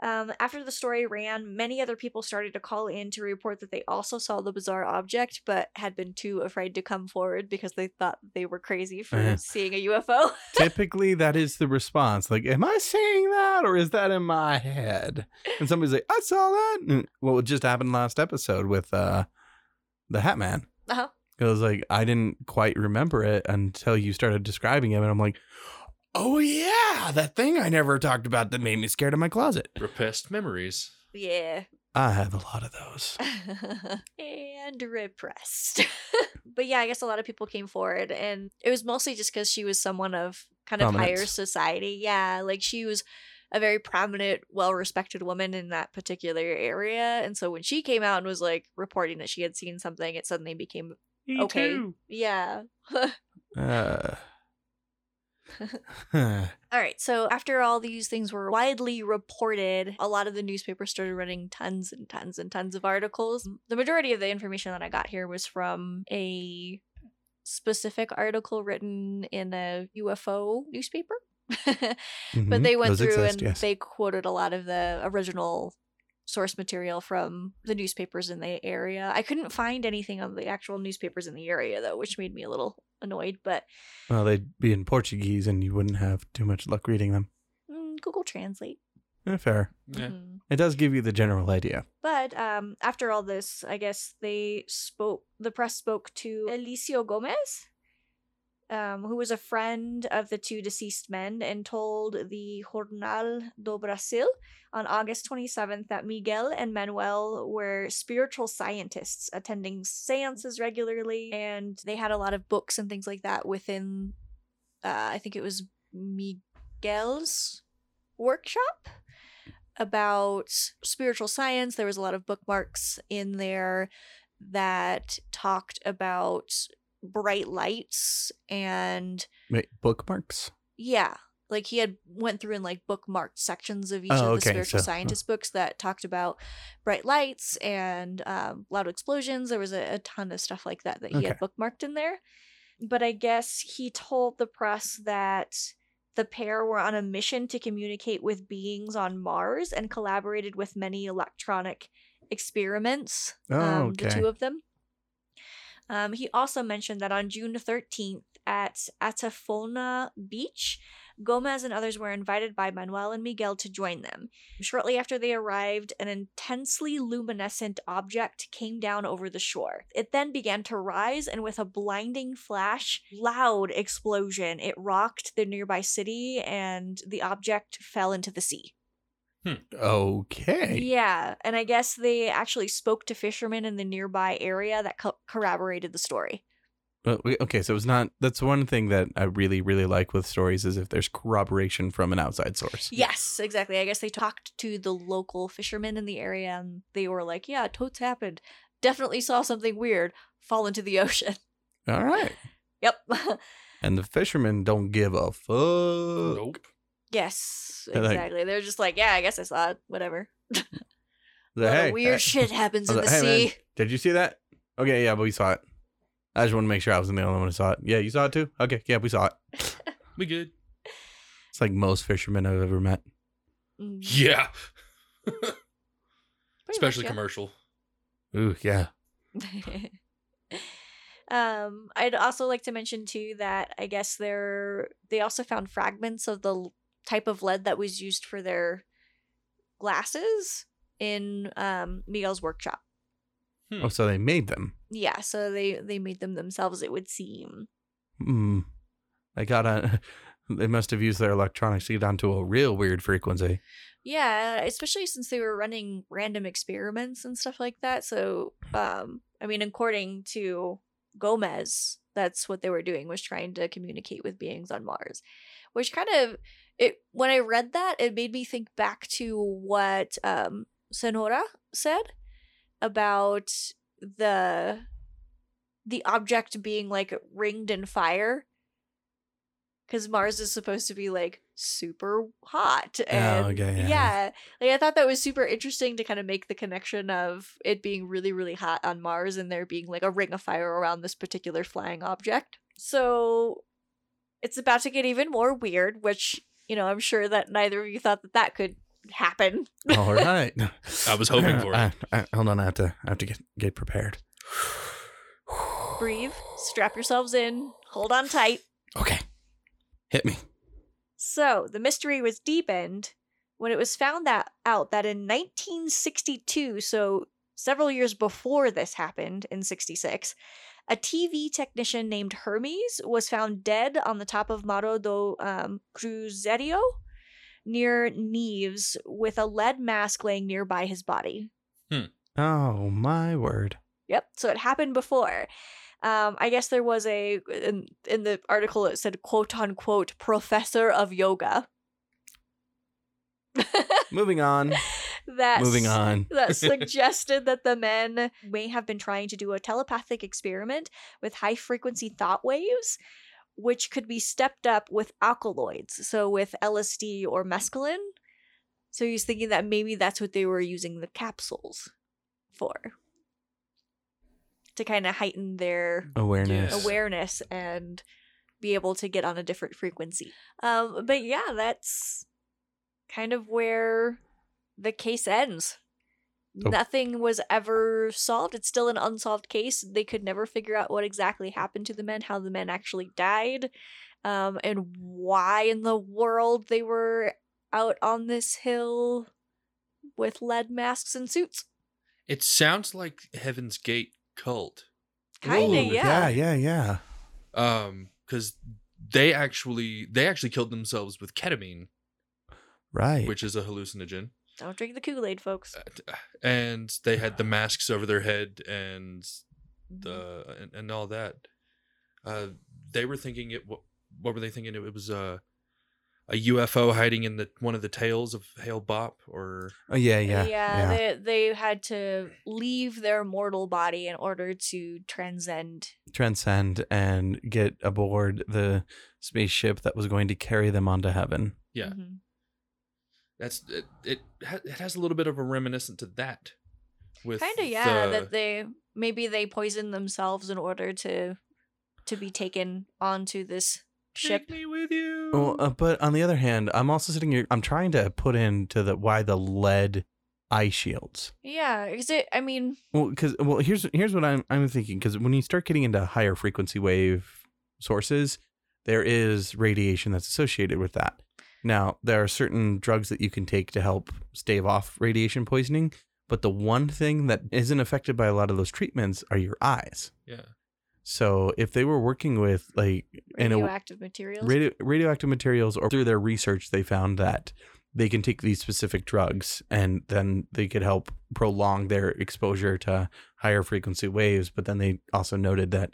Um, after the story ran, many other people started to call in to report that they also saw the bizarre object, but had been too afraid to come forward because they thought they were crazy for Uh-huh. seeing a UFO. (laughs) Typically, that is the response. Like, am I seeing that or is that in my head? And somebody's like, I saw that. And, well, it just happened last episode with uh, the Hat Man. Uh-huh. It was like, I didn't quite remember it until you started describing him. And I'm like, oh, yeah, that thing I never talked about that made me scared of my closet. Repressed memories. yeah. I have a lot of those. (laughs) and repressed. (laughs) but yeah, I guess a lot of people came forward, and it was mostly just because she was someone of kind of higher society. Yeah, like she was a very prominent, well respected woman in that particular area. And so when she came out and was like reporting that she had seen something, it suddenly became, Okay. yeah. (laughs) Uh, huh. (laughs) All right, so after all these things were widely reported, a lot of the newspapers started running tons and tons and tons of articles. The majority of the information that I got here was from a specific article written in a UFO newspaper. (laughs) but Mhm. they went Those through exist, and yes. they quoted a lot of the original source material from the newspapers in the area. I couldn't find anything on the actual newspapers in the area though, which made me a little annoyed, but Well, they'd be in Portuguese and you wouldn't have too much luck reading them. mm, Google Translate. Eh, fair. Yeah. Mhm. It does give you the general idea. But um, after all this, I guess they spoke. The press spoke to Elicio Gomez, um, who was a friend of the two deceased men, and told the Jornal do Brasil on August 27th that Miguel and Manuel were spiritual scientists attending seances regularly, and they had a lot of books and things like that within. Uh, I think it was Miguel's workshop about spiritual science. There was a lot of bookmarks in there that talked about bright lights and Wait, bookmarks? yeah, like he had went through and like bookmarked sections of each Oh, of the okay, spiritual so- scientist books that talked about bright lights and um, loud explosions. There was a, a ton of stuff like that that he had bookmarked in there. But I guess he told the press that the pair were on a mission to communicate with beings on Mars and collaborated with many electronic experiments. Oh, um, The two of them. Um, he also mentioned that on June 13th at Atafona Beach, Gomez and others were invited by Manuel and Miguel to join them. Shortly after they arrived, an intensely luminescent object came down over the shore. It then began to rise, and with a blinding flash, loud explosion, it rocked the nearby city, and the object fell into the sea. Hmm. Okay. Yeah, and I guess they actually spoke to fishermen in the nearby area that co- corroborated the story. Well, okay, so it's not. That's one thing that I really, really like with stories is if there's corroboration from an outside source. Yes, exactly. I guess they talked to the local fishermen in the area and they were like, yeah, totes happened. Definitely saw something weird fall into the (laughs) ocean. All right. Yep. (laughs) And the fishermen don't give a fuck. Nope. Yes, They're like- exactly. They're just like, yeah, I guess I saw it. Whatever. (laughs) They're lot of "Hey, weird hey." shit happens I in was the like, "Hey, man, sea. did you see that? Okay, yeah, but we saw it. I just want to make sure I wasn't the only one who saw it. Yeah, you saw it too? Okay, yeah, we saw it. (laughs) We good. It's like most fishermen I've ever met. Mm, Yeah. (laughs) pretty Especially much, commercial. Ooh, yeah. yeah. um, I'd also like to mention too that I guess they're they also found fragments of the l- type of lead that was used for their glasses in um Miguel's workshop. Oh, so they made them. Yeah, so they they made them themselves. It would seem. Hmm. They got a. (laughs) They must have used their electronics to get onto a real weird frequency. Yeah, especially since they were running random experiments and stuff like that. So, um, I mean, according to Gomez, that's what they were doing was trying to communicate with beings on Mars, which kind of it. When I read that, it made me think back to what um Sonora said about the the object being like ringed in fire because Mars is supposed to be like super hot and Oh, okay, yeah. yeah like I thought that was super interesting to kind of make the connection of it being really really hot on Mars and there being like a ring of fire around this particular flying object so it's about to get even more weird which you know I'm sure that neither of you thought that that could happen All (laughs) right. I was hoping for it. I, I, hold on, I have to. I have to get get prepared. (sighs) breathe strap yourselves in hold on tight Okay. Hit me. So the mystery was deepened when it was found that out that in 1962, so several years before this happened in 66, a TV technician named Hermes was found dead on the top of Morro do um, Cruzeiro near Neves with a lead mask laying nearby his body. Oh my word. Yep. So it happened before. Um, I guess there was a in, in the article it said quote unquote professor of yoga. (laughs) Moving on. That Moving on. that (laughs) suggested that the men may have been trying to do a telepathic experiment with high frequency thought waves, which could be stepped up with alkaloids, so with LSD or mescaline. So he's thinking that maybe that's what they were using the capsules for. To kind of heighten their Awareness. Awareness and be able to get on a different frequency. Um, but yeah, that's kind of where the case ends. Oh. Nothing was ever solved. It's still an unsolved case. They could never figure out what exactly happened to the men, how the men actually died, um, and why in the world they were out on this hill with lead masks and suits. It sounds like Heaven's Gate cult. Kinda, Ooh, yeah. Yeah, yeah, yeah. Um, because they actually they actually killed themselves with ketamine, Right. which is a hallucinogen. Don't drink the Kool Aid, folks. Uh, And they had the masks over their head and the and, and all that. Uh, they were thinking it. What, what were they thinking? It was uh, a UFO hiding in the one of the tails of Hale-Bopp, or oh, yeah, yeah. Yeah. They, they had to leave their mortal body in order to transcend. Transcend and get aboard the spaceship that was going to carry them onto heaven. yeah, Mhm. That's it. It, it has a little bit of a reminiscent to that. With Kind of, yeah. the- That they maybe they poisoned themselves in order to to be taken onto this ship. Take me with you. Well, uh, but on the other hand, I'm also sitting here. I'm trying to put into the why the lead eye shields. Yeah, is it? I mean, Well, because well, here's here's what I'm I'm thinking. Because when you start getting into higher frequency wave sources, there is radiation that's associated with that. Now, there are certain drugs that you can take to help stave off radiation poisoning, but the one thing that isn't affected by a lot of those treatments are your eyes. yeah. So if they were working with like in a radioactive materials. radio, radioactive materials or through their research they found that they can take these specific drugs and then they could help prolong their exposure to higher frequency waves but then they also noted that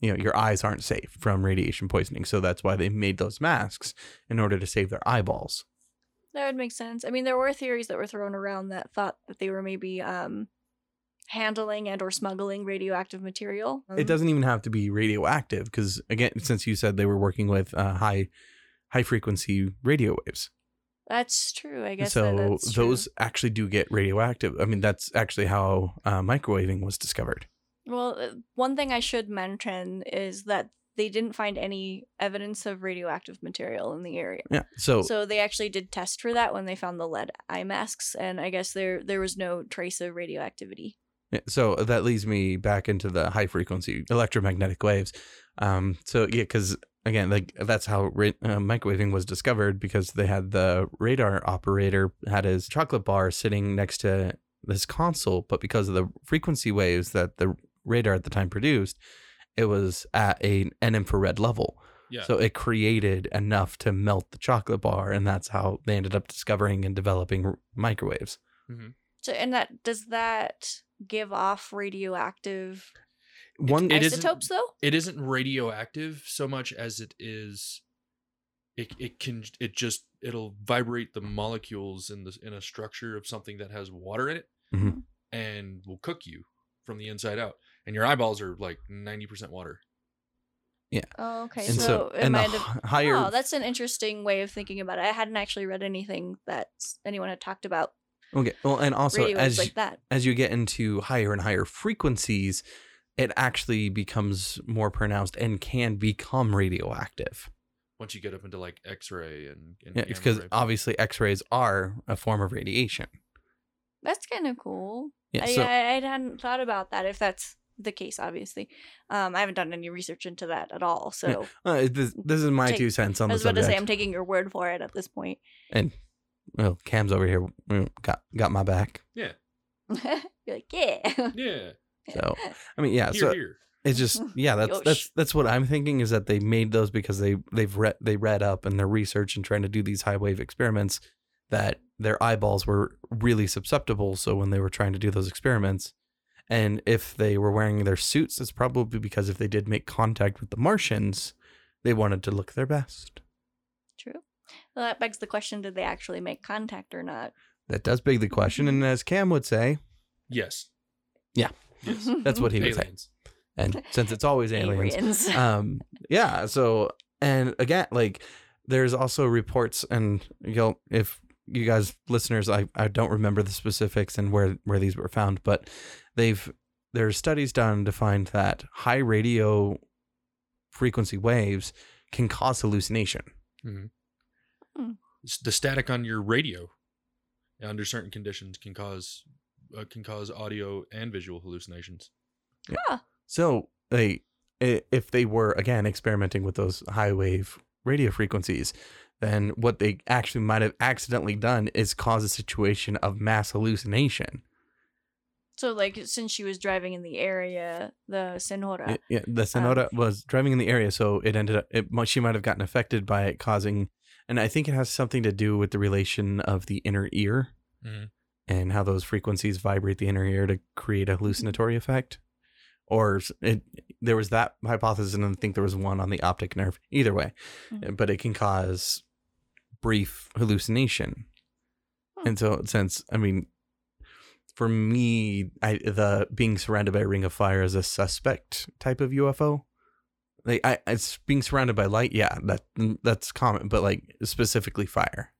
you know your eyes aren't safe from radiation poisoning. So that's why they made those masks in order to save their eyeballs. That would make sense. I mean, there were theories that were thrown around that thought that they were maybe um, handling and or smuggling radioactive material. It doesn't even have to be radioactive because again, since you said they were working with uh, high high frequency radio waves, That's true. I guess so that's true. those actually do get radioactive. I mean, that's actually how uh, microwaving was discovered. Well, uh, one thing I should mention is that they didn't find any evidence of radioactive material in the area. Yeah. So, So they actually did test for that when they found the lead eye masks, and I guess there there was no trace of radioactivity. yeah, so that leads me back into the high frequency electromagnetic waves. Um. So yeah, because again, like that's how ra- uh, microwaving was discovered because they had the radar operator had his chocolate bar sitting next to this console, but because of the frequency waves that the radar at the time produced, it was at a an infrared level. Yeah. So it created enough to melt the chocolate bar, and that's how they ended up discovering and developing r- microwaves. So, and that does that give off radioactive One, It isn't- isotopes though? it isn't radioactive so much as it is it, it can it just it'll vibrate the molecules in this in a structure of something that has water in it Mhm. and will cook you from the inside out and your eyeballs are like 90% water Yeah. Oh, okay. and so, so, it and the might have. higher Oh, that's an interesting way of thinking about it. I hadn't actually read anything that anyone had talked about okay. Well, and also as like that. as you get into higher and higher frequencies, it actually becomes more pronounced and can become radioactive. once you get up into like x-ray and, and Yeah, gamma because obviously X-rays are a form of radiation. That's kind of cool. Yeah. I, So I, I hadn't thought about that. If that's the case, obviously, um, I haven't done any research into that at all. So uh, this, this is my Take- two cents on I the was about to subject. say, I'm taking your word for it at this point. and well, Cam's over here mm, got got my back. yeah (laughs) You're like, yeah. yeah (laughs) So I mean, yeah. here so here it's just (laughs) yeah. That's that's that's what I'm thinking is that they made those because they they've read they read up and their research and trying to do these high wave experiments that their eyeballs were really susceptible. So when they were trying to do those experiments, and if they were wearing their suits, it's probably because if they did make contact with the Martians, they wanted to look their best. True. Well, that begs the question: Did they actually make contact or not? That does beg the question, and as Cam would say, yes Yeah. yes (laughs) that's what he would say. aliens And since it's always aliens, Aliens. (laughs) um yeah so and again like there's also reports and you'll if you guys listeners i i don't remember the specifics and where where these were found but they've there's studies done to find that high radio frequency waves can cause hallucination. S- the static on your radio under certain conditions can cause uh, can cause audio and visual hallucinations. Yeah. so they if they were again experimenting with those high wave radio frequencies then what they actually might have accidentally done is cause a situation of mass hallucination so, like, since she was driving in the area, the Senora. Y- Yeah, the Sonora was driving in the area, so it ended up. It, she might have gotten affected by it, causing, and I think it has something to do with the relation of the inner ear Mhm. and how those frequencies vibrate the inner ear to create a hallucinatory effect. Or it, there was that hypothesis, and I think there was one on the optic nerve. Either way, Mhm. but it can cause brief hallucination. Hmm. And so, since I mean, for me, I the being surrounded by a ring of fire is a suspect type of UFO. Like I, it's being surrounded by light. Yeah, that that's common, but like specifically fire.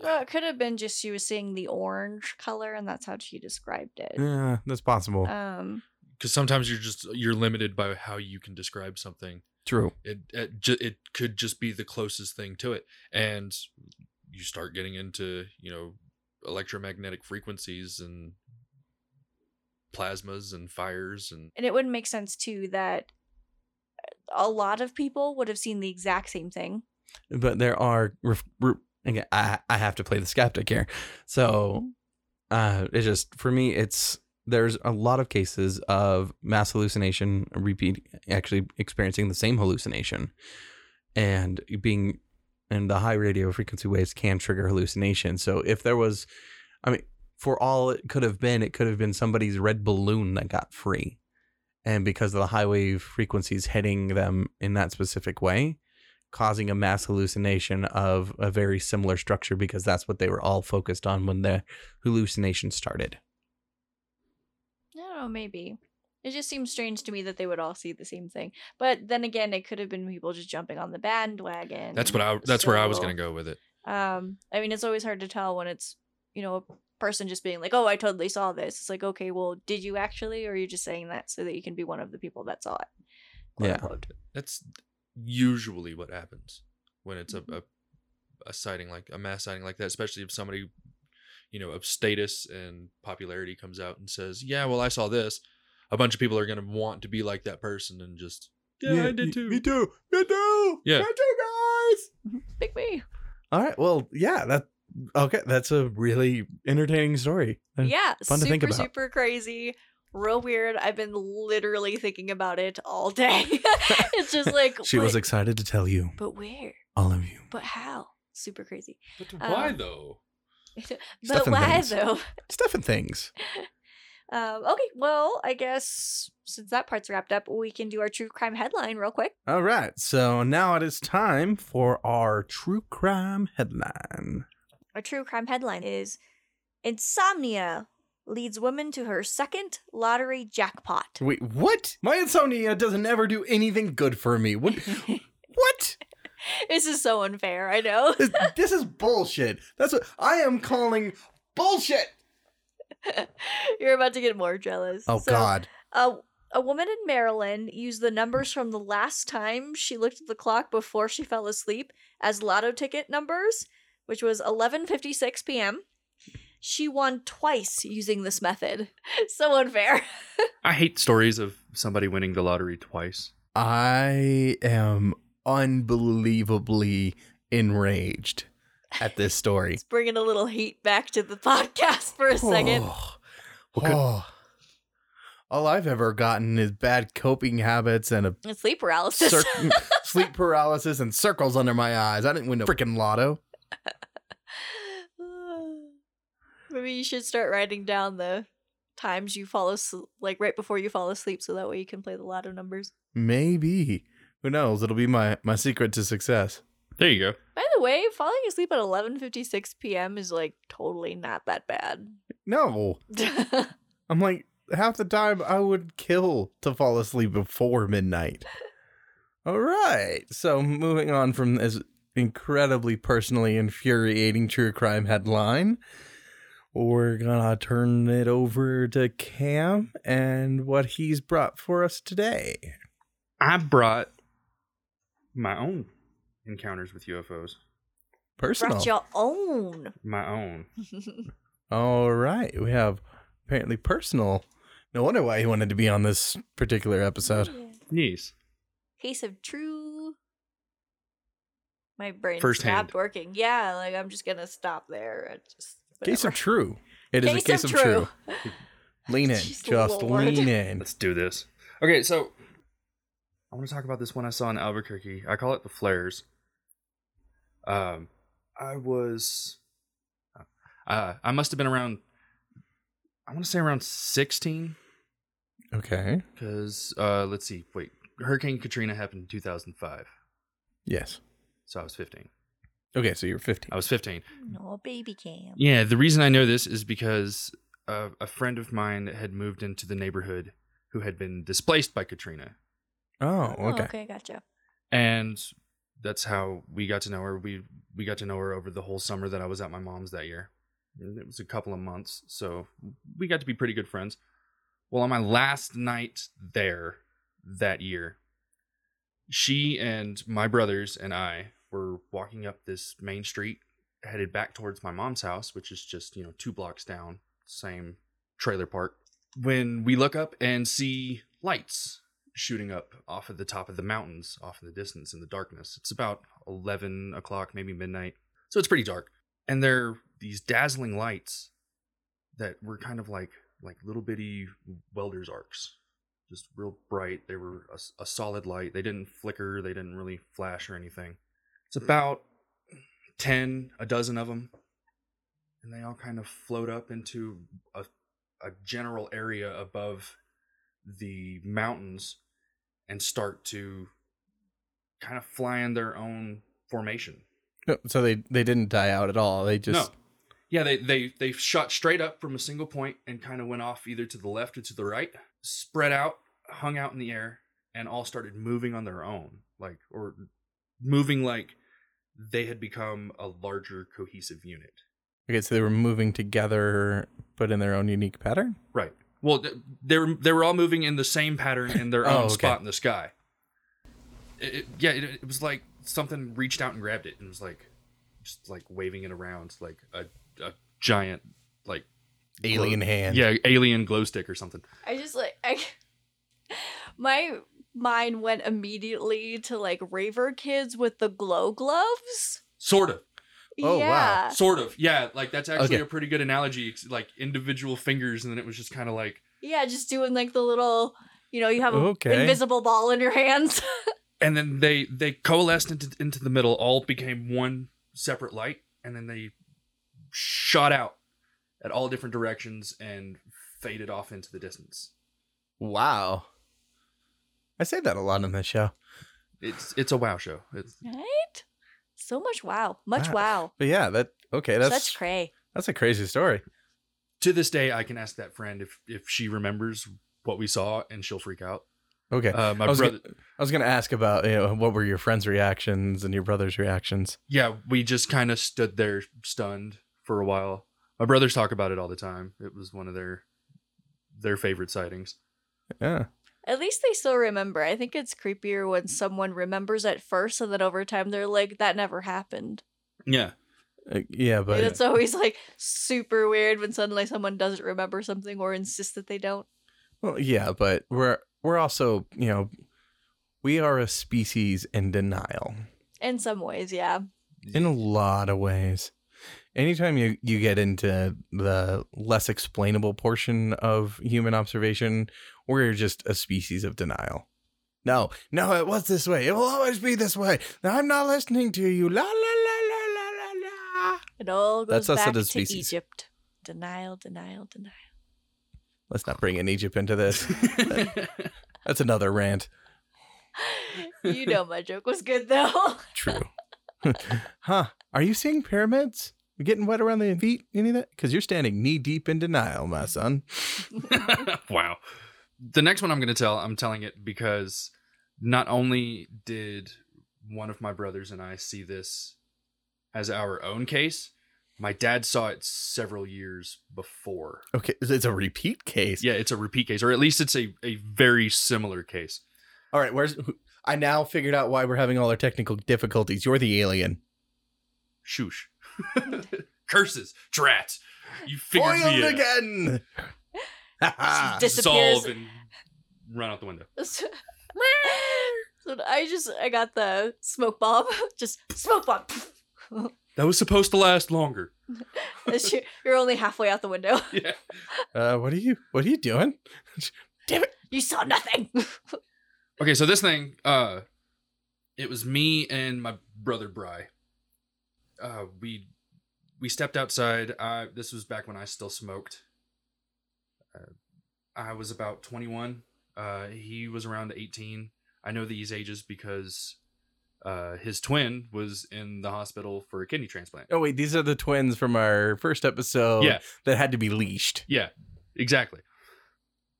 Well, it could have been just she was seeing the orange color, and that's how she described it. Yeah, that's possible. Um, because sometimes you're just you're limited by how you can describe something True. it it, ju- it could just be the closest thing to it and you start getting into you know electromagnetic frequencies and plasmas and fires and and it would make sense too that a lot of people would have seen the exact same thing. but there are ref- re- again I, I have to play the skeptic here so uh it's just for me it's there's a lot of cases of mass hallucination repeat actually experiencing the same hallucination. And being and the high radio frequency waves can trigger hallucination. So if there was i mean for all it could have been it could have been somebody's red balloon that got free. And because of the high wave frequencies hitting them in that specific way, causing a mass hallucination of a very similar structure because that's what they were all focused on when the hallucination started. I maybe. It just seems strange to me that they would all see the same thing. But then again, it could have been people just jumping on the bandwagon. That's what I. That's where I was gonna go with it. Um, I mean, it's always hard to tell when it's you know a person just being like, "Oh, I totally saw this." It's like, okay, well, did you actually, or are you just saying that so that you can be one of the people that saw it? Quote, Yeah. unquote. That's usually what happens when it's a, Mm-hmm. a a sighting like a mass sighting like that, especially if somebody, you know, of status and popularity comes out and says, "Yeah, well, I saw this." A bunch of people are gonna want to be like that person and just yeah, I did too. Me too. Me too. Yeah. Me too, guys. (laughs) Big me. All right. Well, yeah. That okay. That's a really entertaining story. And Yeah, fun to super think about. super crazy. Real weird. I've been literally thinking about it all day. (laughs) it's just like (laughs) She was excited to tell you, but where? all of you. But how? Super crazy. But Um, why though? (laughs) but Stuff and why things. though? Stuff and things. (laughs) Um, okay, well, I guess since that part's wrapped up, we can do our true crime headline real quick. All right. So now it is time for our true crime headline. Our true crime headline is Insomnia leads woman to her second lottery jackpot. Wait, what? My insomnia doesn't ever do anything good for me. What? (laughs) what? (laughs) this is so unfair, I know. (laughs) This, this is bullshit. That's what I am calling bullshit. (laughs) You're about to get more jealous. Oh So, God. A, a woman in Maryland used the numbers from the last time she looked at the clock before she fell asleep as lotto ticket numbers, which was 11:56 p.m. She won twice using this method. so unfair. I hate stories of somebody winning the lottery twice. I am unbelievably enraged at this story. It's bringing a little heat back to the podcast for a (sighs) second. Oh, (sighs) oh. All I've ever gotten is bad coping habits and a And sleep paralysis. cir- (laughs) (laughs) sleep paralysis and circles under my eyes. I didn't win a freaking lotto. (sighs) Maybe you should start writing down the times you fall asleep, like right before you fall asleep, so that way you can play the lotto numbers. Maybe. Who knows? It'll be my, my secret to success. There you go. By the way, falling asleep at 11:56 p.m. is like totally not that bad. No. (laughs) I'm like, half the time I would kill to fall asleep before midnight. All right. So moving on from this incredibly personally infuriating true crime headline, we're gonna turn it over to Cam and what he's brought for us today. I brought my own encounters with UFOs. Personal. Brought your own. My own. (laughs) All right. We have apparently personal. No wonder why he wanted to be on this particular episode. Yes. Case of true. My brain Firsthand. stopped working. Yeah, like I'm just gonna stop there. and Just Case of whatever. true. It is a case of true. (laughs) Lean in. Jeez, Just Lord. lean in. Let's do this. Okay, so I want to talk about this one I saw in Albuquerque. I call it the flares. Um, I was, uh, I must have been around. I want to say around sixteen, Okay. because uh, let's see, wait, Hurricane Katrina happened in two thousand five, Yes. so I was fifteen. Okay, so you're 15. I was fifteen. No baby cam. Yeah, the reason I know this is because uh, a friend of mine had moved into the neighborhood who had been displaced by Katrina. Oh, Oh, okay. okay, gotcha. and that's how we got to know her. We we got to know her over the whole summer that I was at my mom's that year. It was a couple of months, so we got to be pretty good friends. Well, on my last night there that year, she and my brothers and I were walking up this main street headed back towards my mom's house, which is just, you know, two blocks down, same trailer park. When we look up and see lights shooting up off of the top of the mountains, off in the distance in the darkness. It's about 11 o'clock, maybe midnight. So it's pretty dark. And there are these dazzling lights that were kind of like like little bitty welder's arcs. Just real bright. They were a, a solid light. They didn't flicker. They didn't really flash or anything. It's about 10, a dozen of them. And they all kind of float up into a, a general area above the mountains and start to kind of fly in their own formation. So they they didn't die out at all. They just no. Yeah, they they they shot straight up from a single point and kind of went off either to the left or to the right, spread out, hung out in the air, and all started moving on their own, like or moving like they had become a larger cohesive unit. okay. So they were moving together, but in their own unique pattern. Right. Well, they were they were all moving in the same pattern in their (laughs) Oh, own okay. spot in the sky. It, it- yeah, it, it was like something reached out and grabbed it and was like just like waving it around like a a giant like Alien glow- hand. Yeah, alien glow stick or something. I just like I (laughs) my mind went immediately to like raver kids with the glow gloves. Sort of. Oh, wow. Sort of. Yeah, like that's actually Okay. a pretty good analogy. It's like individual fingers and then it was just kind of like Yeah, just doing like the little you know, you have an Okay. invisible ball in your hands. (laughs) and then they they coalesced into into the middle all became one separate light and then they shot out at all different directions and faded off into the distance Wow. I say that a lot in this show. it's it's a wow show it's, right? So much wow. Much Wow. wow. But yeah, that okay. That's Such cray. that's a crazy story. to this day i can ask that friend if if she remembers what we saw and she'll freak out Okay. uh my I was, brother gonna, I was gonna ask about you know what were your friends' reactions and your brother's reactions. yeah we just kind of stood there stunned for a while my brothers talk about it all the time it was one of their their favorite sightings Yeah. At least they still remember. I think it's creepier when someone remembers at first and then over time they're like, that never happened. yeah Uh, yeah, but and it's always like super weird when suddenly someone doesn't remember something or insists that they don't. well, yeah, but we're we're also you know we are a species in denial In some ways, yeah. in a lot of ways. Anytime you you get into the less explainable portion of human observation, we're just a species of denial. No, no, it was this way. It will always be this way. I'm not listening to you. La la la la la la la. It all goes That's back as to species. Egypt. Denial, denial, denial. Let's not bring in Egypt into this. (laughs) That's another rant. you know my joke was good though. True. (laughs) huh? Are you seeing pyramids? You getting wet around the feet? Any of that? Because you're standing knee deep in denial, my son. (laughs) wow. The next one I'm going to tell, I'm telling it because not only did one of my brothers and I see this as our own case, my dad saw it several years before. Okay, it's a repeat case. Yeah, it's a repeat case, or at least it's a, a very similar case. All right, where's I now figured out why we're having all our technical difficulties. You're the alien. Shoosh. Curses. Drats. You figured me Foiled out. again. (laughs) She disappears. Dissolve and run out the window. (laughs) so I just I got the smoke bomb. (laughs) Just smoke bomb. That was supposed to last longer. You're- You're only halfway out the window. Yeah. uh, what are you? What are you doing? You saw nothing. Okay, so this thing, uh, it was me and my brother Bry. Uh, we we stepped outside. Uh, this was back when I still smoked. Uh, I was about twenty one. Uh, he was around eighteen. I know these ages because uh, his twin was in the hospital for a kidney transplant. Oh wait, these are the twins from our first episode. Yeah. that had to be leashed. Yeah, exactly.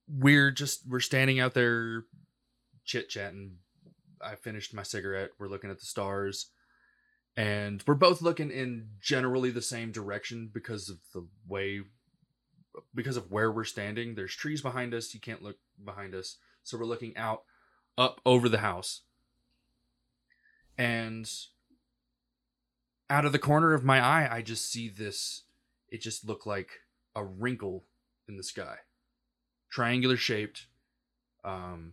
We're just we're standing out there chit chatting. I finished my cigarette. We're looking at the stars. And we're both looking in generally the same direction because of the way because of where we're standing. There's trees behind us. You can't look behind us. So we're looking out up over the house. And out of the corner of my eye, I just see this it just looked like a wrinkle in the sky. Triangular shaped, um,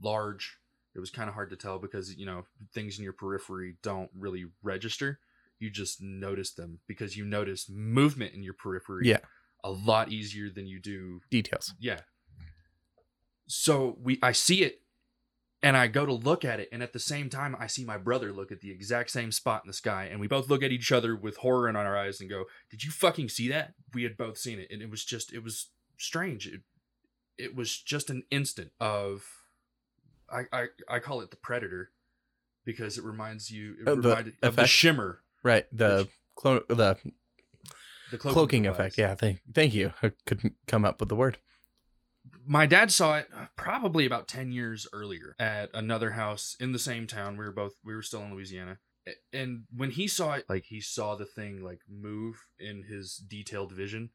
large. It was kind of hard to tell because, you know, things in your periphery don't really register. You just notice them because you notice movement in your periphery Yeah. a lot easier than you do Details. yeah. So we I see it and I go to look at it and at the same time I see my brother look at the exact same spot in the sky and we both look at each other with horror in our eyes and go, "Did you fucking see that?" We had both seen it and it was just it was strange. It it was just an instant of I I, I call it the predator because it reminds you it Uh, reminded of the shimmer, Right. The clo- the the cloaking, device. effect. Yeah. Thank thank you. I couldn't come up with the word. my dad saw it uh, probably about 10 years earlier at another house in the same town we were both we were still in louisiana and when he saw it like he saw the thing like move in his detailed vision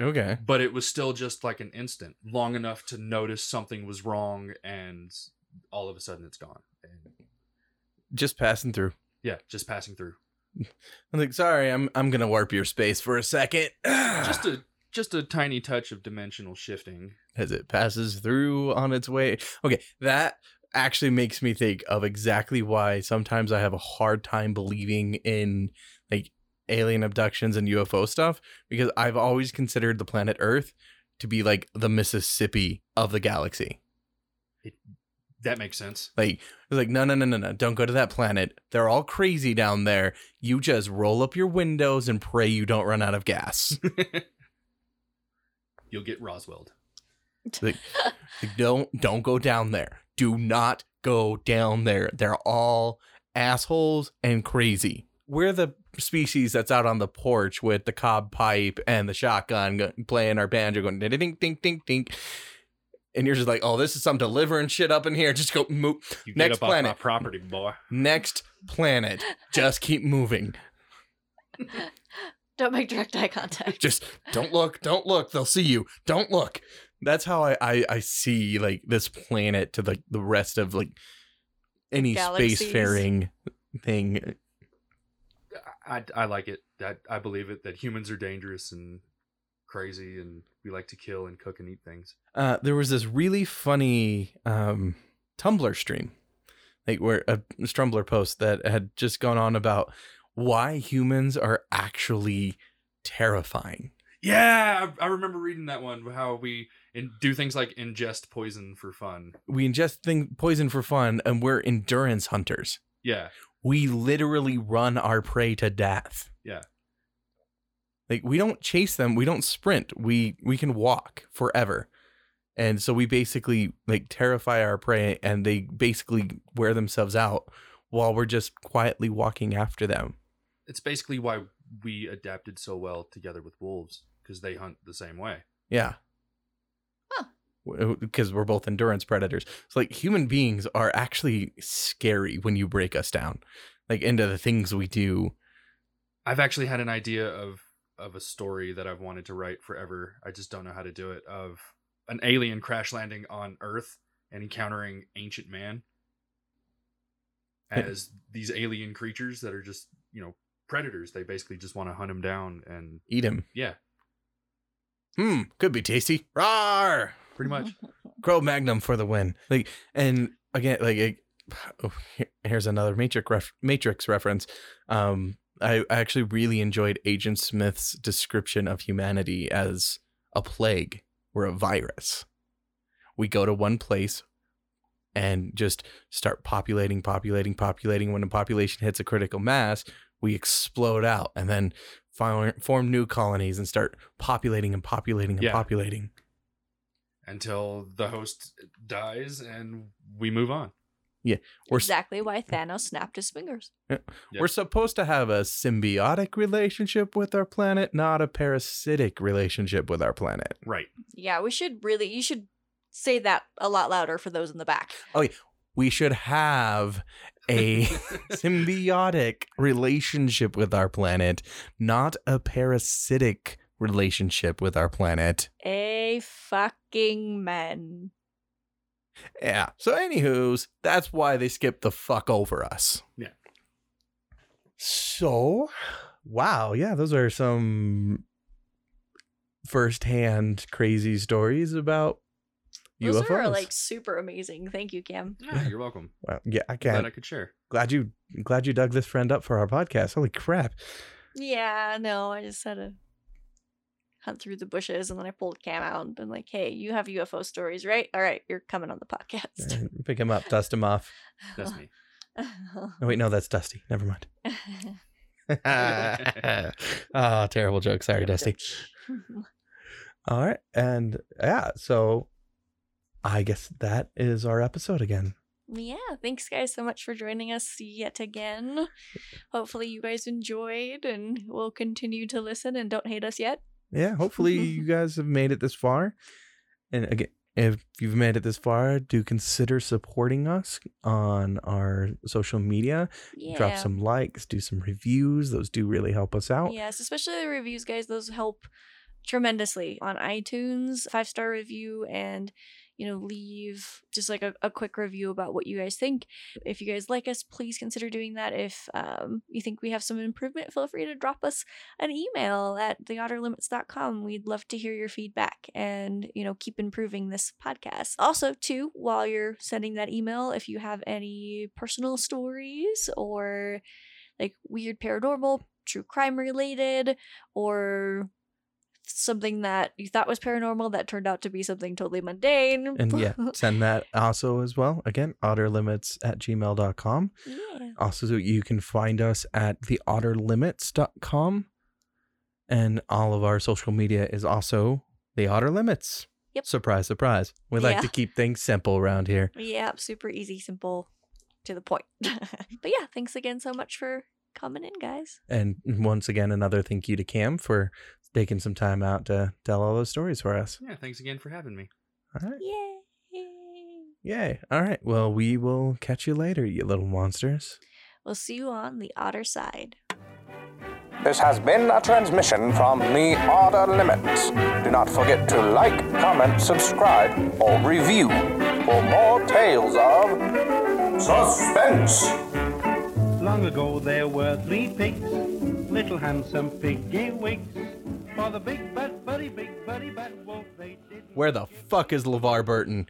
Okay. but it was still just like an instant long enough to notice something was wrong and all of a sudden it's gone and Just passing through. yeah just passing through I'm like, sorry, I'm I'm gonna warp your space for a second. (sighs) just a just a tiny touch of dimensional shifting as it passes through on its way. Okay, that actually makes me think of exactly why sometimes I have a hard time believing in like alien abductions and UFO stuff because I've always considered the planet Earth to be like the Mississippi of the galaxy. That makes sense Like it's like no no no no no don't go to that planet. They're all crazy down there. You just roll up your windows and pray you don't run out of gas. (laughs) you'll get roswell Like, like, don't don't go down there. Do not go down there. They're all assholes and crazy. We're the species that's out on the porch with the cob pipe and the shotgun playing our banjo going ding ding ding ding ding. And you're just like, oh, this is some Deliverance shit up in here. Just go move. you Next get up planet. off my property boy Next planet. Just keep moving. (laughs) Don't make direct eye contact. Just don't look. Don't look. They'll see you. Don't look. That's how I I, I see like this planet to like the rest of like any Galaxies. spacefaring thing. I, I like it. I, I believe it that humans are dangerous and crazy, and we like to kill and cook and eat things. Uh, there was this really funny um, Tumblr stream, like where a Strumbler post that had just gone on about why humans are actually terrifying. Yeah, I, I remember reading that one. How we in, do things like ingest poison for fun. We ingest thing poison for fun, and we're endurance hunters. Yeah, We literally run our prey to death. Yeah. Like we don't chase them, we don't sprint. We we can walk forever. And so we basically like terrify our prey and they basically wear themselves out while we're just quietly walking after them. it's basically why we adapted so well together with wolves because they hunt the same way. Yeah. Huh. Because we're both endurance predators. So like human beings are actually scary when you break us down. Like into the things we do. I've actually had an idea of of a story that I've wanted to write forever. I just don't know how to do it. Of an alien crash landing on Earth and encountering ancient man (laughs) as these alien creatures that are just you know predators. They basically just want to hunt him down, and Eat him. yeah, Hmm, could be tasty. Rawr! pretty much. (laughs) Crow Magnum for the win. Like, and again, like, it- (sighs) oh, here- here's another Matrix ref- Matrix reference. Um, I actually really enjoyed Agent Smith's description of humanity as a plague or a virus. We go to one place and just start populating, populating, populating. When the population hits a critical mass, we explode out and then form, form new colonies and start populating and populating and Yeah. populating. Until the host dies and we move on. We're s- exactly why (laughs) Thanos snapped his fingers. We're supposed to have a symbiotic relationship with our planet, not a parasitic relationship with our planet. Right. Yeah, we should really. You should say that a lot louder for those in the back. Oh, okay. We should have a (laughs) (laughs) symbiotic relationship with our planet, not a parasitic relationship with our planet. A fucking men. Yeah. So, anywho's, that's why they skipped the fuck over us. Yeah. So, wow. Yeah, those are some firsthand crazy stories about Those UFOs. are like super amazing. Thank you, Cam. Yeah, you're welcome. Well, yeah, I Glad can't. I could share. glad you glad you dug this friend up for our podcast. Holy crap! Yeah, no, I just had to hunt through the bushes and then I pulled Cam out and been like, hey, you have UFO stories, right? All right, you're coming on the podcast. (laughs) Pick him up, dust him off. That's me. (laughs) Oh, wait, no, that's Dusty. Never mind. oh, (laughs) terrible joke. Sorry, Dusty. All right, and yeah, so I guess that is our episode again. Yeah, thanks guys so much for joining us yet again. Hopefully you guys enjoyed and will continue to listen and don't hate us yet. Yeah, hopefully (laughs) you guys have made it this far. And again, if you've made it this far, do consider supporting us on our social media. Yeah. Drop some likes, do some reviews. Those do really help us out. Yes, especially the reviews, guys. Those help tremendously on iTunes. Five star review and you know leave just like a, a quick review about what you guys think. If you guys like us, please consider doing that. If um, you think we have some improvement, feel free to drop us an email at theodderlimits.com. We'd love to hear your feedback and you know keep improving this podcast. Also, too, while you're sending that email, if you have any personal stories or like weird paranormal, true crime related, or something that you thought was paranormal that turned out to be something totally mundane. And yeah, (laughs) send that also as well. Again, odderlimits at gmail.com. yeah. Also, you can find us at theodderlimits.com. And all of our social media is also the Odder Limits. Yep. Surprise, surprise. We like Yeah. to keep things simple around here. Yeah, super easy, simple, to the point. (laughs) but yeah, thanks again so much for coming in, guys. And once again, another thank you to Cam for taking some time out to tell all those stories for us. Yeah, thanks again for having me. All right. Yay. Yay. All right. Well, we will catch you later, you little monsters. We'll see you on the otter side. This has been a transmission from the Odder Limits. Do not forget to like, comment, subscribe, or review for more tales of suspense. Long ago there were three pigs, little handsome piggy wigs. Where the fuck is LeVar Burton?